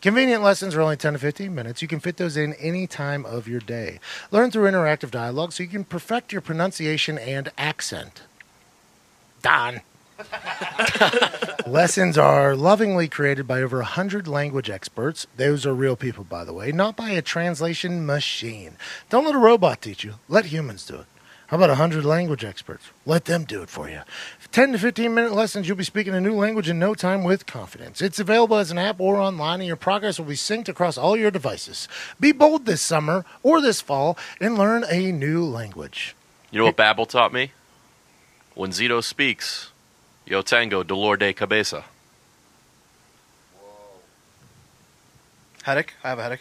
Convenient lessons are only 10 to 15 minutes. You can fit those in any time of your day. Learn through interactive dialogue so you can perfect your pronunciation and accent. Don. Lessons are lovingly created by over 100 language experts. Those are real people, by the way, not by a translation machine. Don't let a robot teach you, let humans do it. How about 100 language experts? Let them do it for you. 10 to 15 minute lessons, you'll be speaking a new language in no time with confidence. It's available as an app or online, and your progress will be synced across all your devices. Be bold this summer or this fall and learn a new language. You know what Babbel taught me? When Zito speaks, yo tango dolor de cabeza. Headache? I have a headache.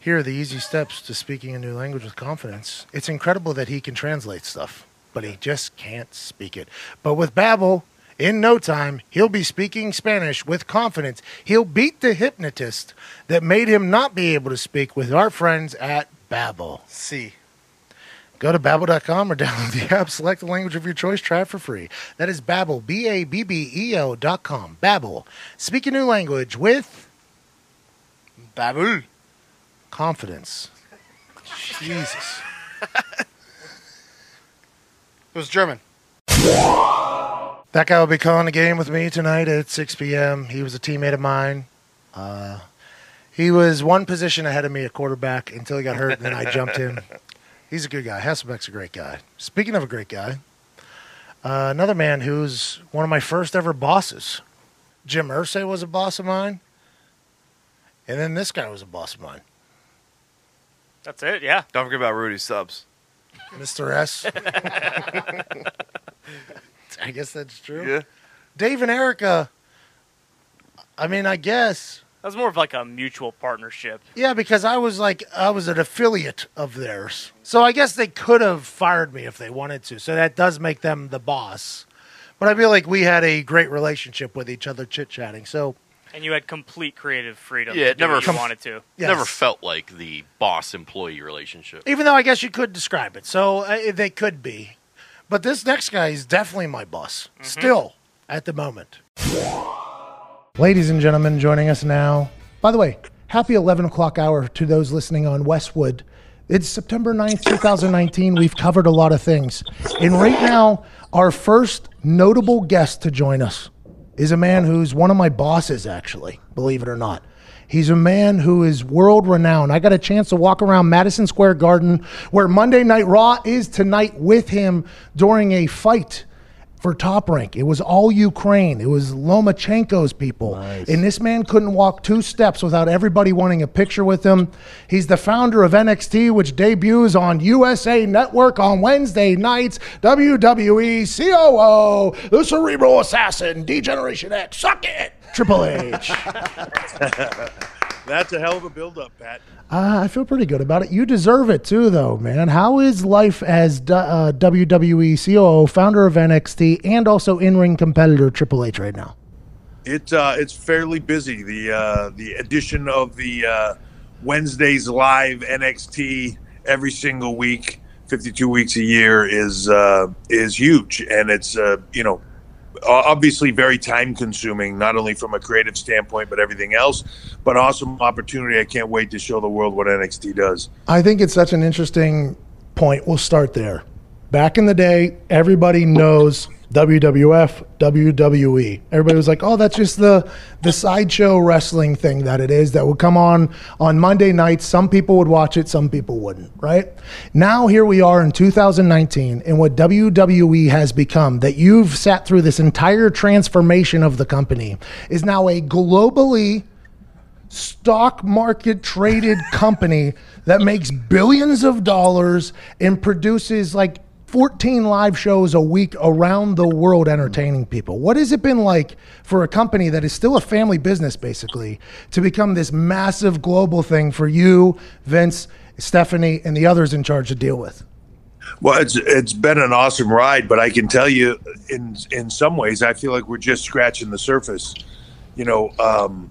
Here are the easy steps to speaking a new language with confidence. It's incredible that he can translate stuff, but he just can't speak it. But with Babbel, in no time, he'll be speaking Spanish with confidence. He'll beat the hypnotist that made him not be able to speak with our friends at Babbel. See. Go to babbel.com or download the app, select the language of your choice, try it for free. That is Babbel, B A B B E L dot com. Babbel. Speak a new language with Babbel. confidence. Jesus. It was German. That guy will be calling the game with me tonight at 6 p.m. He was a teammate of mine. Uh, he was one position ahead of me at quarterback until he got hurt, and then I jumped him. He's a good guy. Hasselbeck's a great guy. Speaking of a great guy, uh, another man who's one of my first ever bosses. Jim Irsay was a boss of mine, and then this guy was a boss of mine. That's it. Yeah. Don't forget about Rudy Subs. Mr. S. I guess that's true. Yeah. Dave and Erica. I mean, I guess. That was more of like a mutual partnership. Yeah, because I was like I was an affiliate of theirs. So I guess they could have fired me if they wanted to. So that does make them the boss. But I feel like we had a great relationship with each other chit chatting. So And you had complete creative freedom Yeah, to it do never what you com- wanted to. Yes. Never felt like the boss employee relationship. even though I guess you could describe it. So uh, they could be. But this next guy is definitely my boss. Still at the moment. Ladies and gentlemen, joining us now. By the way, happy 11 o'clock hour to those listening on Westwood. It's September 9th, 2019. We've covered a lot of things. And right now, our first notable guest to join us is a man who's one of my bosses, actually, believe it or not. He's a man who is world renowned. I got a chance to walk around Madison Square Garden, where Monday Night Raw is tonight with him during a fight for Top Rank. It was all Ukraine. It was Lomachenko's people. And this man couldn't walk two steps without everybody wanting a picture with him. He's the founder of NXT, which debuts on USA Network on Wednesday nights. WWE COO, the Cerebral Assassin, D-Generation X. Suck it, Triple H. That's a hell of a build-up, Pat. Uh, I feel pretty good about it. You deserve it too, though, man. How is life as D- uh, WWE COO, founder of NXT, and also in-ring competitor Triple H right now? It uh, it's fairly busy. The uh, the addition of the uh, Wednesdays live NXT every single week, 52 weeks a year is uh, is huge, and it's uh, you know obviously very time consuming, not only from a creative standpoint but everything else, but awesome opportunity. I can't wait to show the world what NXT does. I think it's such an interesting point. We'll start there. Back in the day, everybody knows WWF, WWE. Everybody was like, "Oh, that's just the the sideshow wrestling thing that it is that would come on on Monday nights. Some people would watch it, some people wouldn't." Right? Now here we are in 2019 and what WWE has become that you've sat through this entire transformation of the company is now a globally stock market traded company that makes billions of dollars and produces like 14 live shows a week around the world entertaining people. What has it been like for a company that is still a family business basically to become this massive global thing for you, Vince, Stephanie, and the others in charge to deal with? Well, it's it's been an awesome ride, but I can tell you, in in some ways, I feel like we're just scratching the surface. You know, um,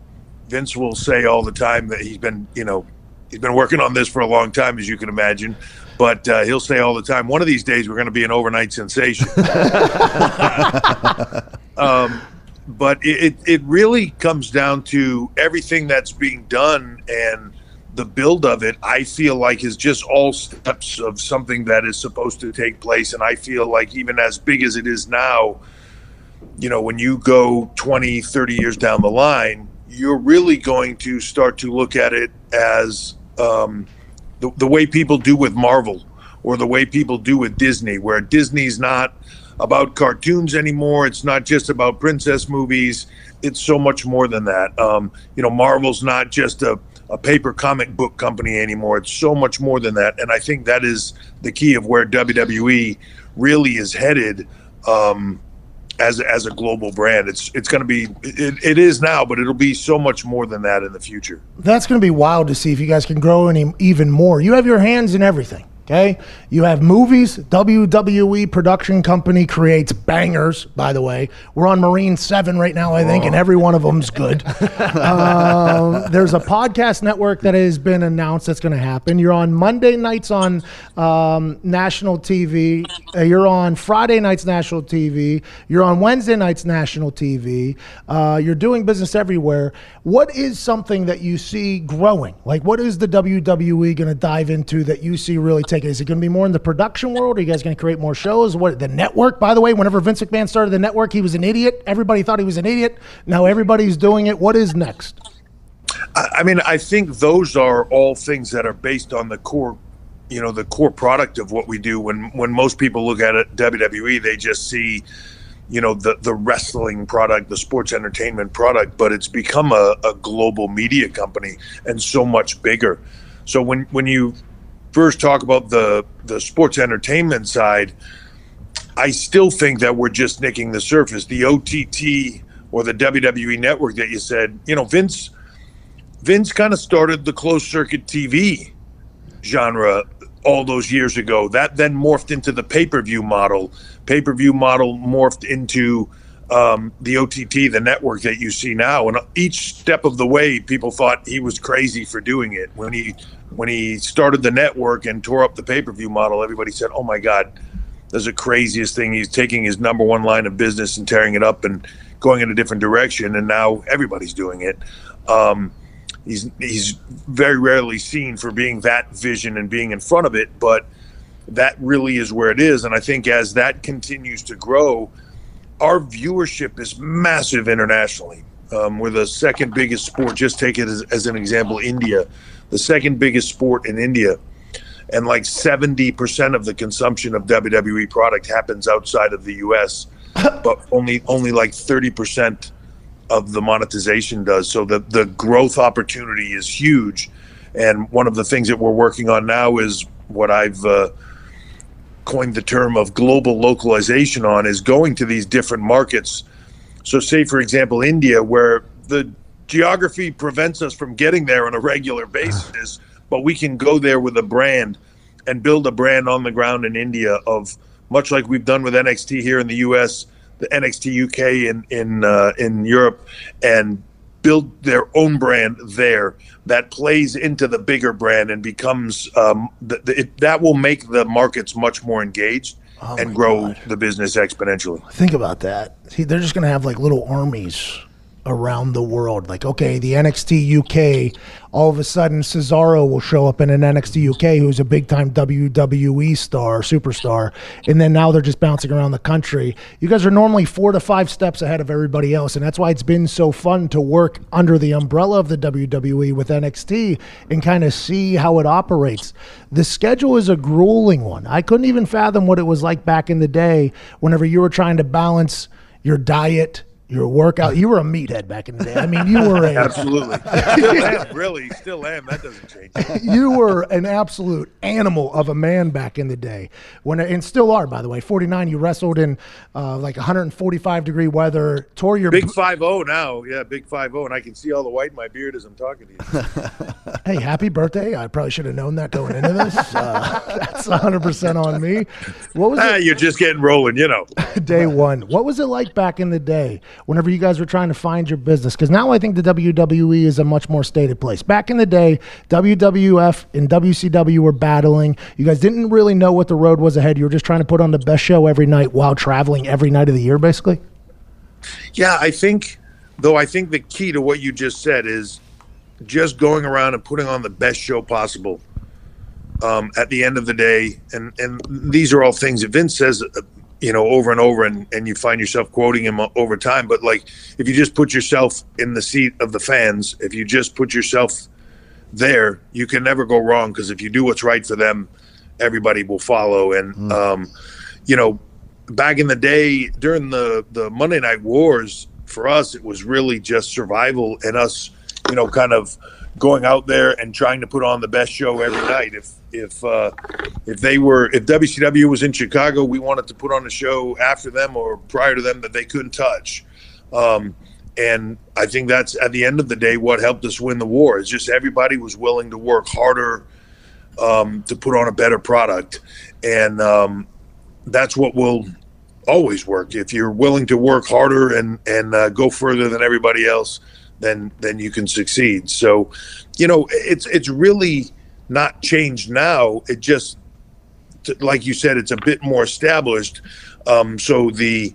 Vince will say all the time that he's been, you know, he's been working on this for a long time, as you can imagine. But uh, he'll say all the time, one of these days we're going to be an overnight sensation. um, but it, it, it really comes down to everything that's being done and the build of it i feel like is just all steps of something that is supposed to take place and i feel like even as big as it is now you know when you go 20 30 years down the line you're really going to start to look at it as um, the, the way people do with marvel or the way people do with disney where disney's not about cartoons anymore it's not just about princess movies it's so much more than that um, you know marvel's not just a a paper comic book company anymore. It's so much more than that, and I think that is the key of where WWE really is headed um, as as a global brand. It's it's going to be it, it is now, but it'll be so much more than that in the future. That's going to be wild to see if you guys can grow any even more. You have your hands in everything. Okay, you have movies. WWE production company creates bangers. By the way, we're on Marine Seven right now, I think, and every one of them's good. um, there's a podcast network that has been announced that's going to happen. You're on Monday nights on um, national TV. Uh, you're on Friday nights national TV. You're on Wednesday nights national TV. Uh, you're doing business everywhere. What is something that you see growing? Like, what is the WWE going to dive into that you see really taking? Is it going to be more in the production world? Are you guys going to create more shows? What the network? By the way, whenever Vince McMahon started the network, he was an idiot. Everybody thought he was an idiot. Now everybody's doing it. What is next? I, I mean, I think those are all things that are based on the core, you know, the core product of what we do. When when most people look at it, WWE, they just see, you know, the the wrestling product, the sports entertainment product, but it's become a, a global media company and so much bigger. So when when you first talk about the the sports entertainment side, I still think that we're just nicking the surface. The OTT or the WWE network that you said, you know, Vince Vince kind of started the closed circuit TV genre all those years ago. That then morphed into the pay per view model. Pay per view model morphed into um, the OTT, the network that you see now. And each step of the way, people thought he was crazy for doing it. When he when he started the network and tore up the pay per view model, everybody said, "Oh my God, that's the craziest thing." He's taking his number one line of business and tearing it up and going in a different direction. And now everybody's doing it. Um, he's he's very rarely seen for being that vision and being in front of it, but that really is where it is. And I think as that continues to grow, our viewership is massive internationally. Um, we're the second biggest sport. Just take it as, as an example, India, the second biggest sport in India, and like seventy percent of the consumption of WWE product happens outside of the U.S. but only only like thirty percent of the monetization does. So the the growth opportunity is huge, and one of the things that we're working on now is what I've uh, coined the term of global localization on is going to these different markets. So, say for example, India, where the geography prevents us from getting there on a regular basis, but we can go there with a brand and build a brand on the ground in India of much like we've done with NXT here in the U.S., the NXT UK in in uh, in Europe, and build their own brand there that plays into the bigger brand and becomes um, th- th- it, that will make the markets much more engaged Oh and grow the business exponentially. Think about that. See, they're just going to have like little armies around the world. Like, okay, the NXT UK, all of a sudden Cesaro will show up in an NXT UK who's a big time WWE star, superstar. And then now they're just bouncing around the country. You guys are normally four to five steps ahead of everybody else. And that's why it's been so fun to work under the umbrella of the WWE with NXT and kind of see how it operates. The schedule is a grueling one. I couldn't even fathom what it was like back in the day whenever you were trying to balance your diet, your workout. You were a meathead back in the day. I mean, you were a Absolutely, still am, really, still am. That doesn't change. you were an absolute animal of a man back in the day. When and still are, by the way. Forty nine, you wrestled in uh, like 145 degree weather. Tore your Big five zero now, yeah, big five zero, and I can see all the white in my beard as I'm talking to you. Hey, happy birthday! I probably should have known that going into this. Uh, that's 100 percent on me. What was ah, it? you're just getting rolling, you know. day one. What was it like back in the day whenever you guys were trying to find your business? Because now I think the WWE is a much more stated place. Back in the day, WWF and WCW were battling. You guys didn't really know what the road was ahead. You were just trying to put on the best show every night while traveling every night of the year, basically. Yeah, I think, though, I think the key to what you just said is just going around and putting on the best show possible. Um, at the end of the day, and and these are all things that Vince says, you know, over and over, and and you find yourself quoting him over time. But like, if you just put yourself in the seat of the fans, if you just put yourself there, you can never go wrong because if you do what's right for them, everybody will follow. And um, you know, back in the day during the the Monday Night Wars, for us it was really just survival and us, you know, kind of going out there and trying to put on the best show every night. If if uh, if they were if WCW was in Chicago, we wanted to put on a show after them or prior to them that they couldn't touch. Um, and I think that's at the end of the day what helped us win the war. Is just everybody was willing to work harder um, to put on a better product, and um, that's what will always work. If you're willing to work harder and and uh, go further than everybody else, then then you can succeed. So, you know, it's it's really not changed now. It just, like you said, it's a bit more established. Um, so the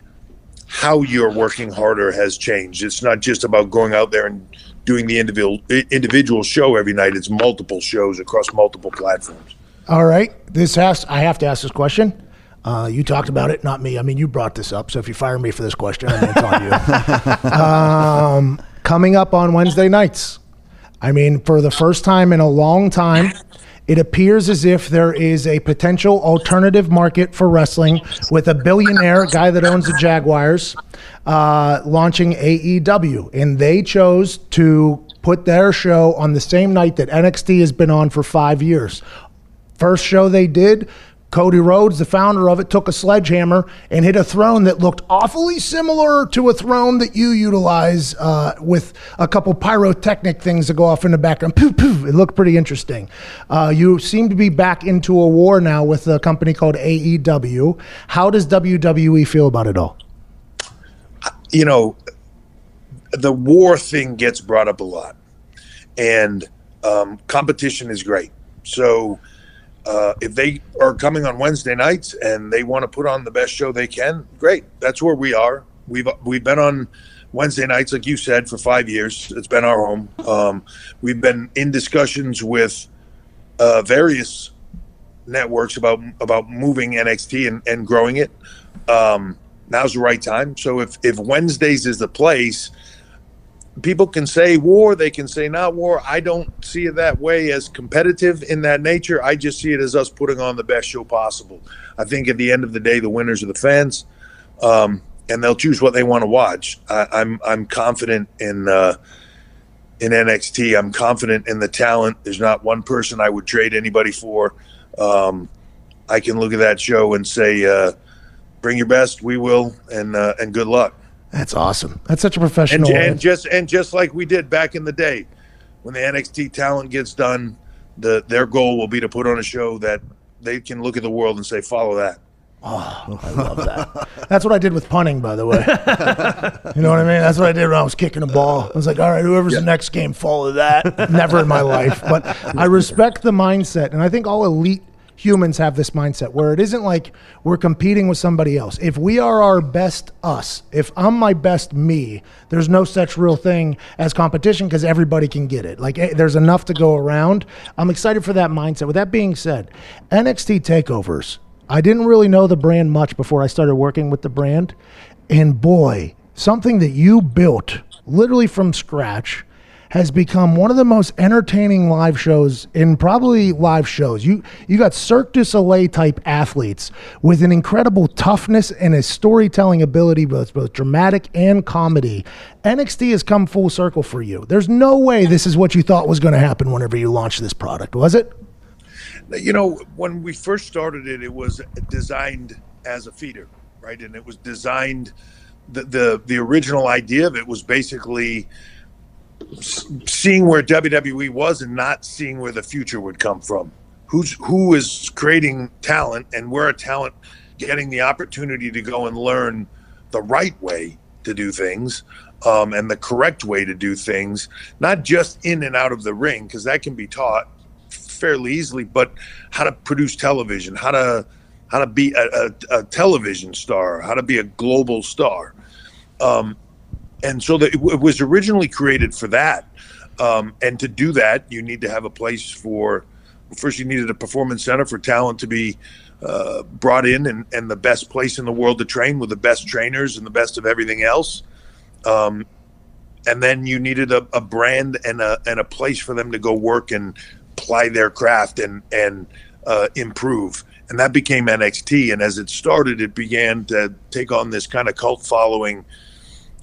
how you're working harder has changed. It's not just about going out there and doing the individual individual show every night. It's multiple shows across multiple platforms. All right. This has I have to ask this question. Uh, you talked about it, not me. I mean, you brought this up, so if you fire me for this question, I mean, it's on you. um, coming up on Wednesday nights. I mean, for the first time in a long time, it appears as if there is a potential alternative market for wrestling with a billionaire guy that owns the Jaguars uh, launching AEW. And they chose to put their show on the same night that NXT has been on for five years. First show they did, Cody Rhodes, the founder of it, took a sledgehammer and hit a throne that looked awfully similar to a throne that you utilize uh, with a couple pyrotechnic things that go off in the background. Poof, poof. It looked pretty interesting. Uh, you seem to be back into a war now with a company called AEW. How does WWE feel about it all? you know, the war thing gets brought up a lot, and um, competition is great. So uh, if they are coming on Wednesday nights and they want to put on the best show they can, great. That's where we are. We've we've been on Wednesday nights, like you said, for five years. It's been our home. Um, we've been in discussions with uh, various networks about about moving NXT and, and growing it. Um, now's the right time. So if if Wednesdays is the place, people can say war, they can say not war. I don't see it that way as competitive in that nature. I just see it as us putting on the best show possible. I think at the end of the day, the winners are the fans. Um, and they'll choose what they want to watch. I, I'm I'm confident in uh, in NXT. I'm confident in the talent. There's not one person I would trade anybody for. Um, I can look at that show and say, uh, "Bring your best. We will," and uh, and good luck. That's awesome. That's such a professional. and just and just like we did back in the day, when the NXT talent gets done, the their goal will be to put on a show that they can look at the world and say, "Follow that." Oh, I love that. That's what I did with punting, by the way. you know what I mean? That's what I did when I was kicking a ball. I was like, all right, whoever's the next game, follow that. Never in my life. But I respect the mindset. And I think all elite humans have this mindset where it isn't like we're competing with somebody else. If we are our best us, if I'm my best me, there's no such real thing as competition because everybody can get it. Like eh, there's enough to go around. I'm excited for that mindset. With that being said, NXT takeovers. I didn't really know the brand much before I started working with the brand. And boy, something that you built literally from scratch has become one of the most entertaining live shows in probably live shows. You you got Cirque du Soleil type athletes with an incredible toughness and a storytelling ability, both both dramatic and comedy. NXT has come full circle for you. There's no way this is what you thought was going to happen whenever you launched this product, was it? You know, when we first started it, it was designed as a feeder, right? And it was designed. The the, the original idea of it was basically seeing where WWE was and not seeing where the future would come from. Who's who is creating talent, and where are talent getting the opportunity to go and learn the right way to do things um, and the correct way to do things, not just in and out of the ring, because that can be taught fairly easily, but how to produce television, how to how to be a, a, a television star, how to be a global star. Um, and so it, it was originally created for that. Um, and to do that, you need to have a place for. First, you needed a performance center for talent to be uh, brought in, and, and the best place in the world to train with the best trainers and the best of everything else. Um, and then you needed a, a brand and a and a place for them to go work and ply their craft and and uh, improve. And that became NXT. And as it started, it began to take on this kind of cult following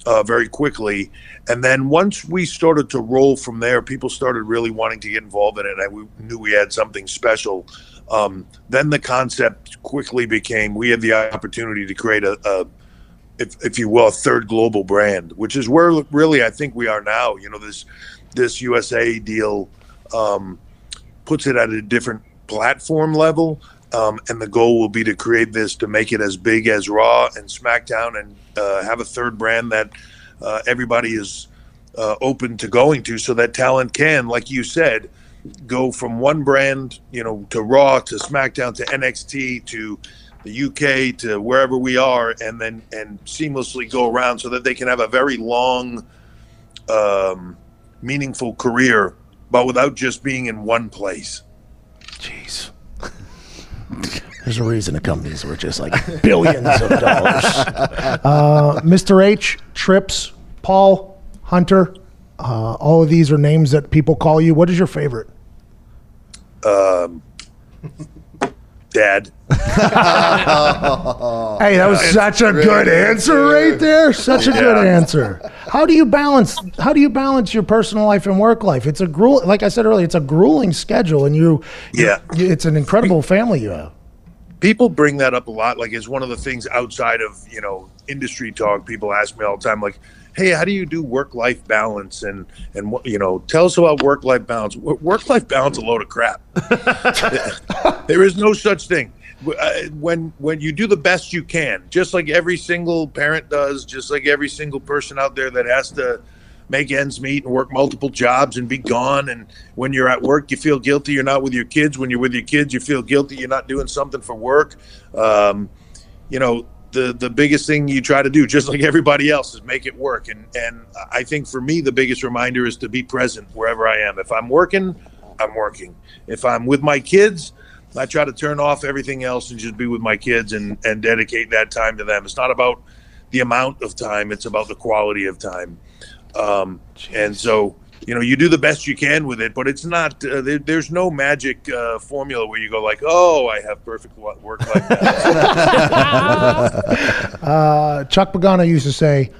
uh, very quickly. And then once we started to roll from there, people started really wanting to get involved in it. And we knew we had something special. Um, then the concept quickly became we had the opportunity to create a, a if, if you will, a third global brand, which is where really I think we are now. You know, this this USA deal um, puts it at a different platform level, um, and the goal will be to create this to make it as big as Raw and SmackDown, and uh, have a third brand that uh, everybody is uh, open to going to, so that talent can, like you said, go from one brand, you know, to Raw to SmackDown to NXT to the UK to wherever we are, and then and seamlessly go around so that they can have a very long, um, meaningful career, but without just being in one place. Jeez. There's a reason the companies were just like billions of dollars. Uh, Mr. H, Trips, Paul, Hunter, uh, all of these are names that people call you. What is your favorite? Um, Dad. Hey, that was such a good answer right there. Such a good answer. How do you balance? How do you balance your personal life and work life? It's a gruel. Like I said earlier, it's a grueling schedule, and you. Yeah. you- it's an incredible family you have. people bring that up a lot like it's one of the things outside of you know industry talk people ask me all the time like hey how do you do work life balance? And and what you know tell us about work life balance. Work life balance a load of crap. There is no such thing. Uh, when when you do the best you can just like every single parent does just like every single person out there that has to make ends meet and work multiple jobs and be gone and when you're at work you feel guilty you're not with your kids. When you're with your kids you feel guilty you're not doing something for work. Um, you know the the biggest thing you try to do just like everybody else is make it work. And and i think for me the biggest reminder is to be present wherever i am. If i'm working i'm working. If i'm with my kids i try to turn off everything else and just be with my kids and and dedicate that time to them. It's not about the amount of time it's about the quality of time. Um, and so you know, you do the best you can with it, but it's not. Uh, there, there's no magic uh, formula where you go like, "Oh, I have perfect wo- work life uh, Chuck Pagano used to say,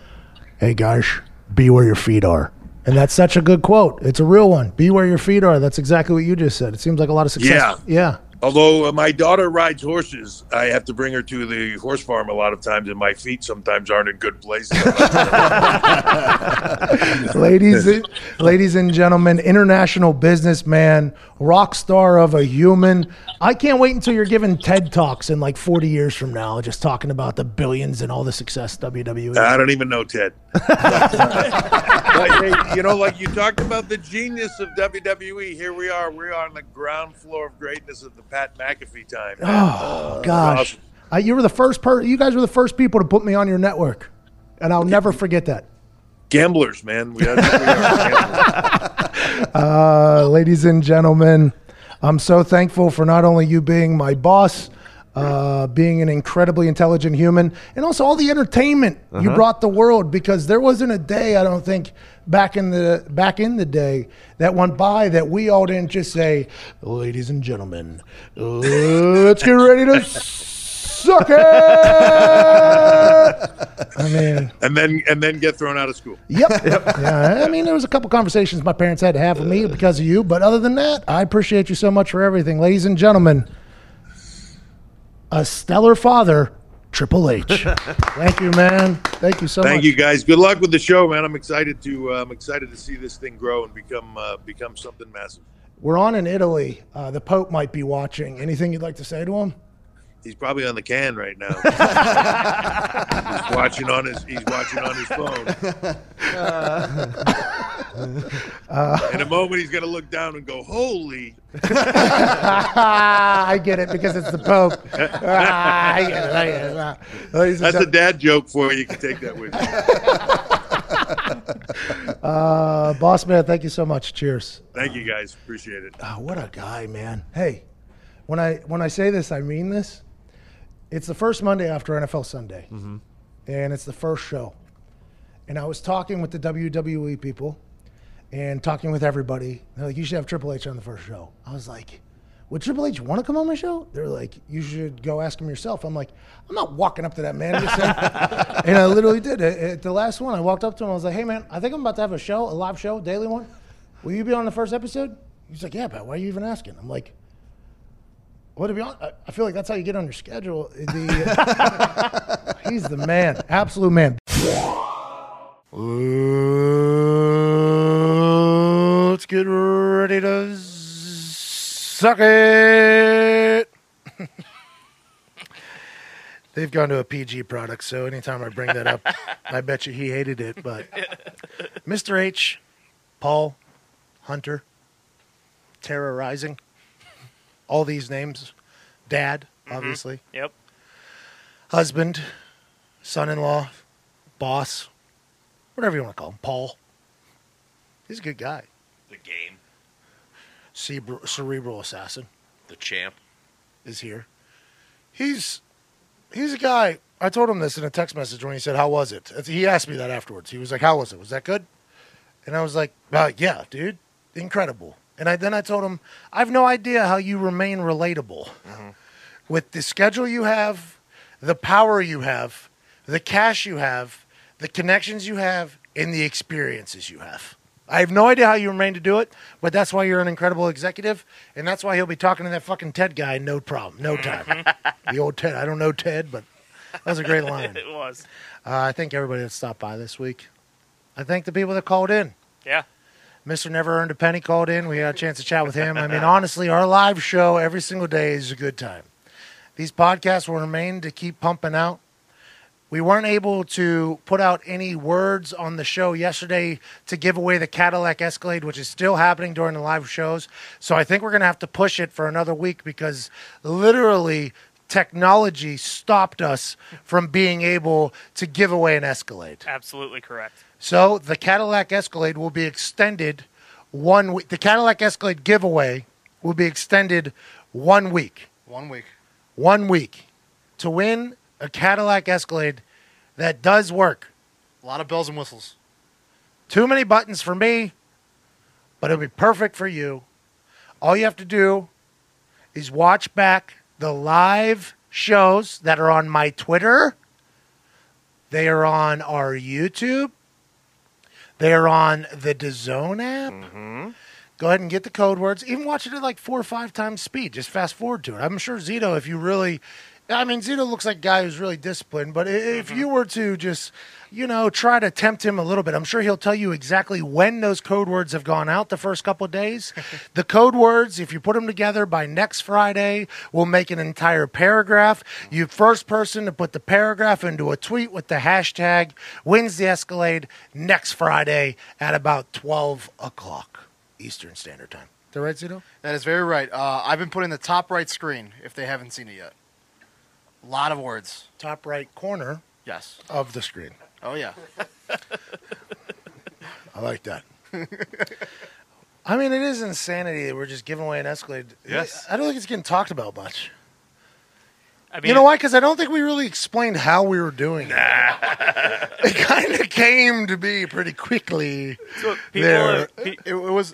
"Hey guys, be where your feet are," and that's such a good quote. It's a real one. Be where your feet are. That's exactly what you just said. It seems like a lot of success. Yeah. yeah. Although uh, my daughter rides horses, I have to bring her to the horse farm a lot of times, and my feet sometimes aren't in good places. ladies, and, ladies and gentlemen, international businessman, rock star of a human. I can't wait until you're giving TED talks in like 40 years from now, just talking about the billions and all the success WWE. I don't even know Ted. You know, like you talked about the genius of WWE. Here we are. We're on the ground floor of greatness of the Pat McAfee time. Oh Uh, gosh, awesome. you were the first person. You guys were the first people to put me on your network, and I'll never forget that. Gamblers, man. We, what we are. gamblers. Uh, ladies and gentlemen, I'm so thankful for not only you being my boss, uh, being an incredibly intelligent human, and also all the entertainment you Uh-huh. brought the world. Because there wasn't a day I don't think back in the back in the day that went by that we all didn't just say, "Ladies and gentlemen, let's get ready to suck it." I mean. and then and then get thrown out of school. Yep. Yeah. I mean, there was a couple conversations my parents had to have with me because of you, but other than that, I appreciate you so much for everything, ladies and gentlemen. A stellar father, Triple H. Thank you, man. Thank you so Thank much. Thank you, guys. Good luck with the show, man. I'm excited to uh, I'm excited to see this thing grow and become uh, become something massive. We're on in Italy. Uh, the Pope might be watching. Anything you'd like to say to him? He's probably on the can right now. he's watching on his he's watching on his phone. Uh, In a moment, he's gonna look down and go, "Holy!" I get it because it's the Pope. Ah, I get it. I get it. Ah. That's a dad joke for you. You can take that with you. uh, boss man, thank you so much. Cheers. Thank you, guys. Appreciate it. Oh, what a guy, man. Hey, when I when I say this, I mean this. It's the first Monday after NFL Sunday, Mhm. and it's the first show. And I was talking with the WWE people, and talking with everybody. They're like, "You should have Triple H on the first show." I was like, "Would Triple H want to come on my show?" They're like, "You should go ask him yourself." I'm like, "I'm not walking up to that man." And I literally did. At, at the last one, I walked up to him. I was like, "Hey, man, I think I'm about to have a show, a live show, daily one. Will you be on the first episode?" He's like, "Yeah, but why are you even asking?" I'm like. Well, to be honest, I- feel like that's how you get on your schedule. The, he's the man, absolute man. Let's get ready to suck it. They've gone to a PG product, so anytime I bring that up, I bet you he hated it. But Mr. H, Paul, Hunter, terrorizing, all these names, dad, obviously, Yep. husband, son-in-law, boss, whatever you want to call him, Paul. He's a good guy. The game, Cerebral, cerebral assassin the champ. is here. He's he's a guy. I told him this in a text message when he said, "How was it?" He asked me that afterwards. He was like, "How was it? Was that good?" And I was like, uh, "Yeah, dude, incredible." And I then I told him, "I have no idea how you remain relatable with the schedule you have, the power you have, the cash you have, the connections you have, and the experiences you have." I have no idea how you remain to do it, but that's why you're an incredible executive, and that's why he'll be talking to that fucking Ted guy. No problem, no time. the old Ted. I don't know Ted, but that was a great line. it was. Uh, I thank everybody that stopped by this week. I thank the people that called in. Yeah. Mr. Never Earned a Penny called in. We had a chance to chat with him. I mean, honestly, our live show every single day is a good time. These podcasts will remain to keep pumping out. We weren't able to put out any words on the show yesterday to give away the Cadillac Escalade, which is still happening during the live shows. So I think we're going to have to push it for another week because literally technology stopped us from being able to give away an Escalade. Absolutely correct. So the Cadillac Escalade will be extended one week. The Cadillac Escalade giveaway will be extended one week. One week. One week to win a Cadillac Escalade that does work. A lot of bells and whistles. Too many buttons for me. but it'll be perfect for you. All you have to do is watch back the live shows that are on my Twitter. They are on our YouTube. They are on the DAZN app. Mm-hmm. Go ahead and get the code words. Even watch it at like four or five times speed. Just fast forward to it. I'm sure Zito, if you really, I mean, Zito looks like a guy who's really disciplined. But i if you were to just, you know, try to tempt him a little bit, I'm sure he'll tell you exactly when those code words have gone out the first couple of days. the code words, if you put them together by next Friday, will make an entire paragraph. You first person to put the paragraph into a tweet with the hashtag wins the Escalade next Friday at about 12 o'clock Eastern Standard Time. Is that right, Zito? That is very right. Uh, I've been putting the top right screen if they haven't seen it yet. A lot of words. Top right corner Yes. of the screen. Oh yeah. I like that. I mean, it is insanity that we're just giving away an Escalade. Yes. I don't think it's getting talked about much. I mean, you know why? Because I don't think we really explained how we were doing it. it kind of came to be pretty quickly. So people there. have- pe- It, it was.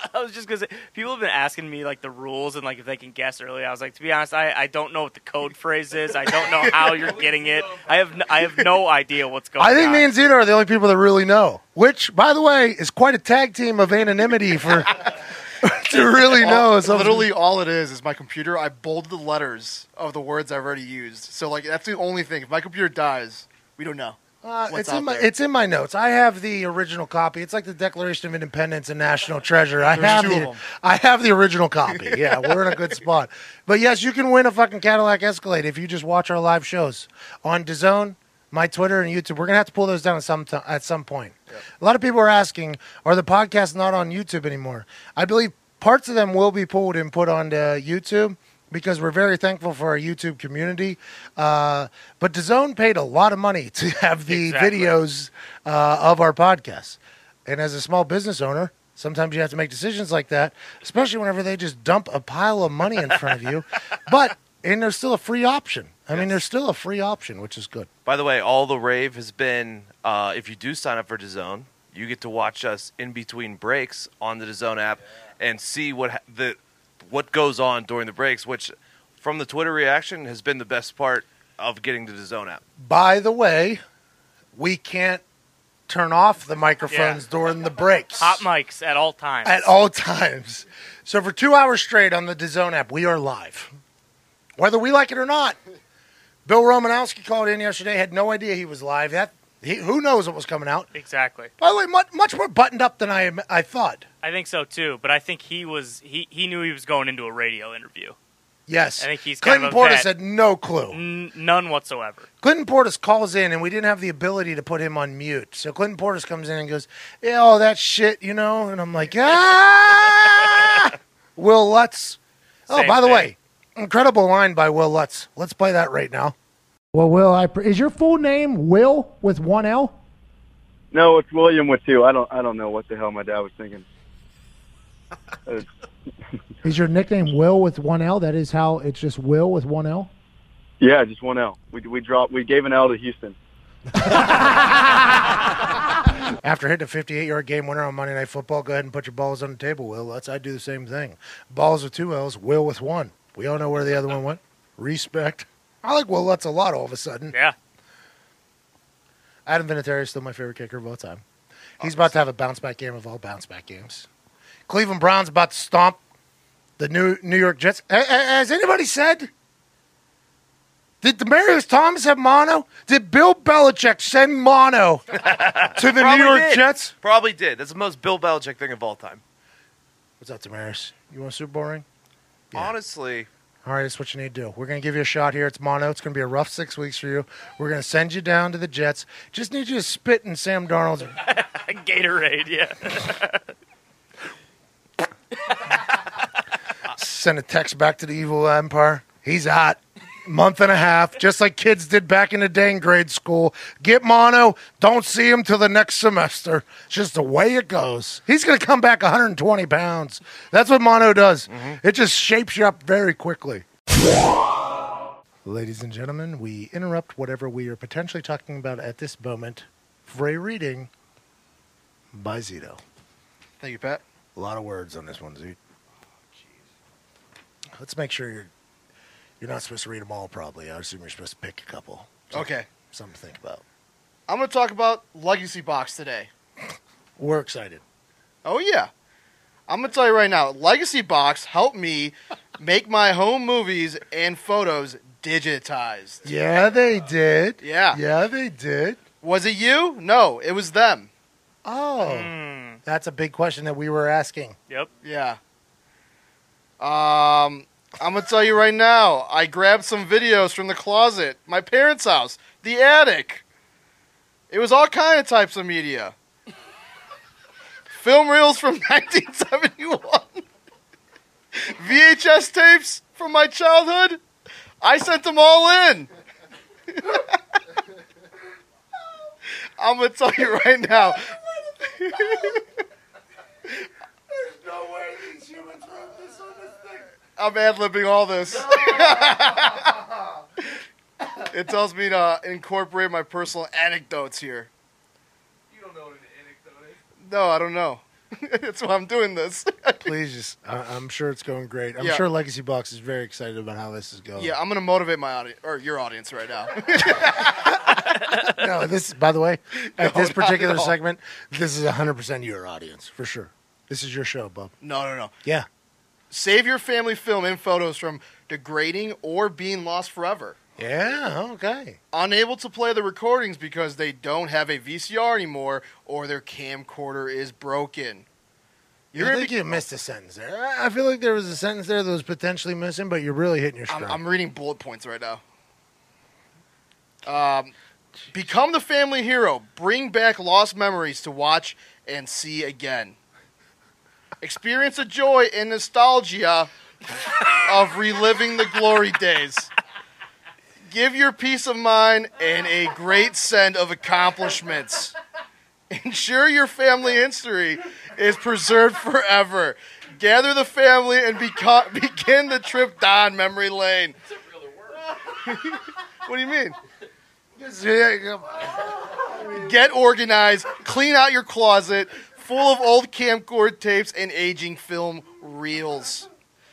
I was just gonna say, people have been asking me like the rules and like if they can guess early. I was like, to be honest, I, I don't know what the code phrase is. I don't know how you're getting it. I have n- I have no idea what's going. On. I think on. me and Zito are the only people that really know. Which, by the way, is quite a tag team of anonymity for to really know. All, something. literally, all it is is my computer. I bolded the letters of the words I've already used. So like that's the only thing. If my computer dies, we don't know. Uh, it's in my there. it's in my notes. I have the original copy. It's like the Declaration of Independence and National Treasure. I There's have the. I have the original copy. Yeah, we're in a good spot. But yes, you can win a fucking Cadillac Escalade if you just watch our live shows on DAZN, my Twitter and YouTube. We're gonna have to pull those down at some t- at some point. A lot of people are asking, are the podcasts not on YouTube anymore? I believe parts of them will be pulled and put onto YouTube because we're very thankful for our YouTube community. Uh, but DAZN paid a lot of money to have the Exactly. videos uh, of our podcast. And as a small business owner, sometimes you have to make decisions like that, especially whenever they just dump a pile of money in front of you. But and there's still a free option. I mean, there's still a free option, which is good. By the way, all the rave has been uh, if you do sign up for DAZN, you get to watch us in between breaks on the DAZN app and see what ha- the what goes on during the breaks, which from the Twitter reaction has been the best part of getting to the DAZN app. By the way, we can't turn off the microphones during the breaks. hot mics at all times. at all times. So for two hours straight on the DAZN app, we are live, whether we like it or not. Bill Romanowski called in yesterday. Had no idea he was live. That he, who knows what was coming out. exactly. By the way, much, much more buttoned up than I I thought. I think so too. But I think he was he, he knew he was going into a radio interview. Yes, I think he's Clinton kind of Portis had no clue. N- none whatsoever. Clinton Portis calls in, and we didn't have the ability to put him on mute. So Clinton Portis comes in and goes, "Yeah, all that shit, you know." And I'm like, "Ah, Wil Lutz." Oh, Same by the way, incredible line by Wil Lutz. Let's play that right now. Well, Will, I pre- is your full name Will with one L? No, it's William with two. I don't. I don't know what the hell my dad was thinking. Uh, Is your nickname Will with one L? That is how it's just Will with one L. yeah, just one L. We we dropped. We gave an L to Houston. After hitting a 58 yard game winner on Monday Night Football, go ahead and put your balls on the table, Wil Lutz. I do the same thing. Balls with two L's, Will with one. We all know where the other one went. Respect. I like Wil Lutz a lot all of a sudden. Yeah. Adam Vinatieri is still my favorite kicker of all time. Oh, He's about to have a bounce back game of all bounce back games. Cleveland Browns about to stomp the New New York Jets. Ha- ha- Has anybody said? Did Demaryius Thomas have mono? Did Bill Belichick send mono to the New York did. Jets? Probably did. That's the most Bill Belichick thing of all time. What's up, Demaryius? You want a Super Bowl ring? Honestly, All right, that's what you need to do. We're going to give you a shot here. It's mono. It's going to be a rough six weeks for you. We're going to send you down to the Jets. Just need you to spit in Sam Darnold's Gatorade, yeah. send a text back to the evil empire. He's hot. Month and a half, just like kids did back in the day in grade school. Get mono, don't see him till the next semester. It's just the way it goes. He's going to come back 120 pounds. That's what mono does. Mm-hmm. It just shapes you up very quickly. Ladies and gentlemen, we interrupt whatever we are potentially talking about at this moment for a reading by Zito. Thank you, Pat. A lot of words on this one, Zito. Oh, Let's make sure you're you're not supposed to read them all. Probably. I assume you're supposed to pick a couple. Okay. Something to think about. I'm going to talk about Legacy Box today. We're excited. Oh yeah. I'm gonna tell you right now, Legacy Box helped me make my home movies and photos digitized. Yeah, they did. Yeah. Yeah, they did. Was it you? No, it was them. Oh, that's a big question that we were asking. Yep. Yeah. Um, I'm gonna tell you right now. I grabbed some videos from the closet, my parents' house, the attic. It was all kind of types of media. Film reels from 1971. VHS tapes from my childhood. I sent them all in. I'm gonna tell you right now. no way these humans wrote this on this thing. I'm ad libbing all this. it tells me to incorporate my personal anecdotes here. You don't know what an anecdote is. No, I don't know. That's why I'm doing this. Please just. I, I'm sure it's going great. I'm Yeah. sure Legacy Box is very excited about how this is going. yeah, I'm gonna motivate my audience or your audience right now. no, this. By the way, at No, this particular at segment, this is 100 percent your audience for sure. This is your show, bub. no, no, no. Yeah. Save your family film and photos from degrading or being lost forever. Yeah. Okay. Unable to play the recordings because they don't have a VCR anymore or their camcorder is broken. You're I think be- you missed a sentence there. I feel like there was a sentence there that was potentially missing, but you're really hitting your I'm, stride. I'm reading bullet points right now. Um, become the family hero. Bring back lost memories to watch and see again. Experience the joy and nostalgia of reliving the glory days. Give your peace of mind and a great send of accomplishments. Ensure your family history is preserved forever. Gather the family and beco- begin the trip down memory lane. what do you mean? Get organized, clean out your closet full of old camcorder tapes and aging film reels.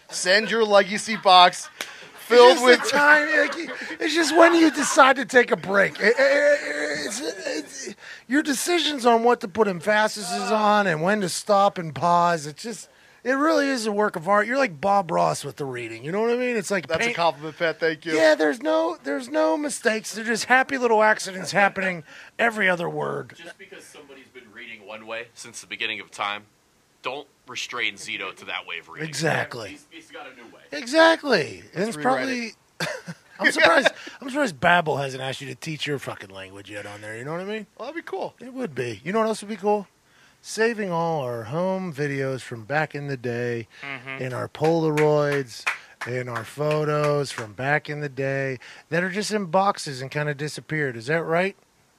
Send your legacy box filled It's with time. It's just when you decide to take a break. It- it- it's- it's- your decisions on what to put emphasis on and when to stop and pause. It's just. It really is a work of art. You're like Bob Ross with the reading. You know what I mean? It's like That's a compliment, Pat. Thank you. Yeah, there's no there's no mistakes. They're just happy little accidents happening every other word. Just because somebody's been reading one way since the beginning of time, don't restrain Zito to that way of reading. Exactly. He's, he's got a new way. Exactly. And Let's it's probably I'm surprised I'm surprised Babbel hasn't asked you to teach your fucking language yet on there, you know what I mean? Well, that'd be cool. It would be. You know what else would be cool? Saving all our home videos from back in the day Mhm. in our Polaroids in our photos from back in the day that are just in boxes and kind of disappeared. Is that right?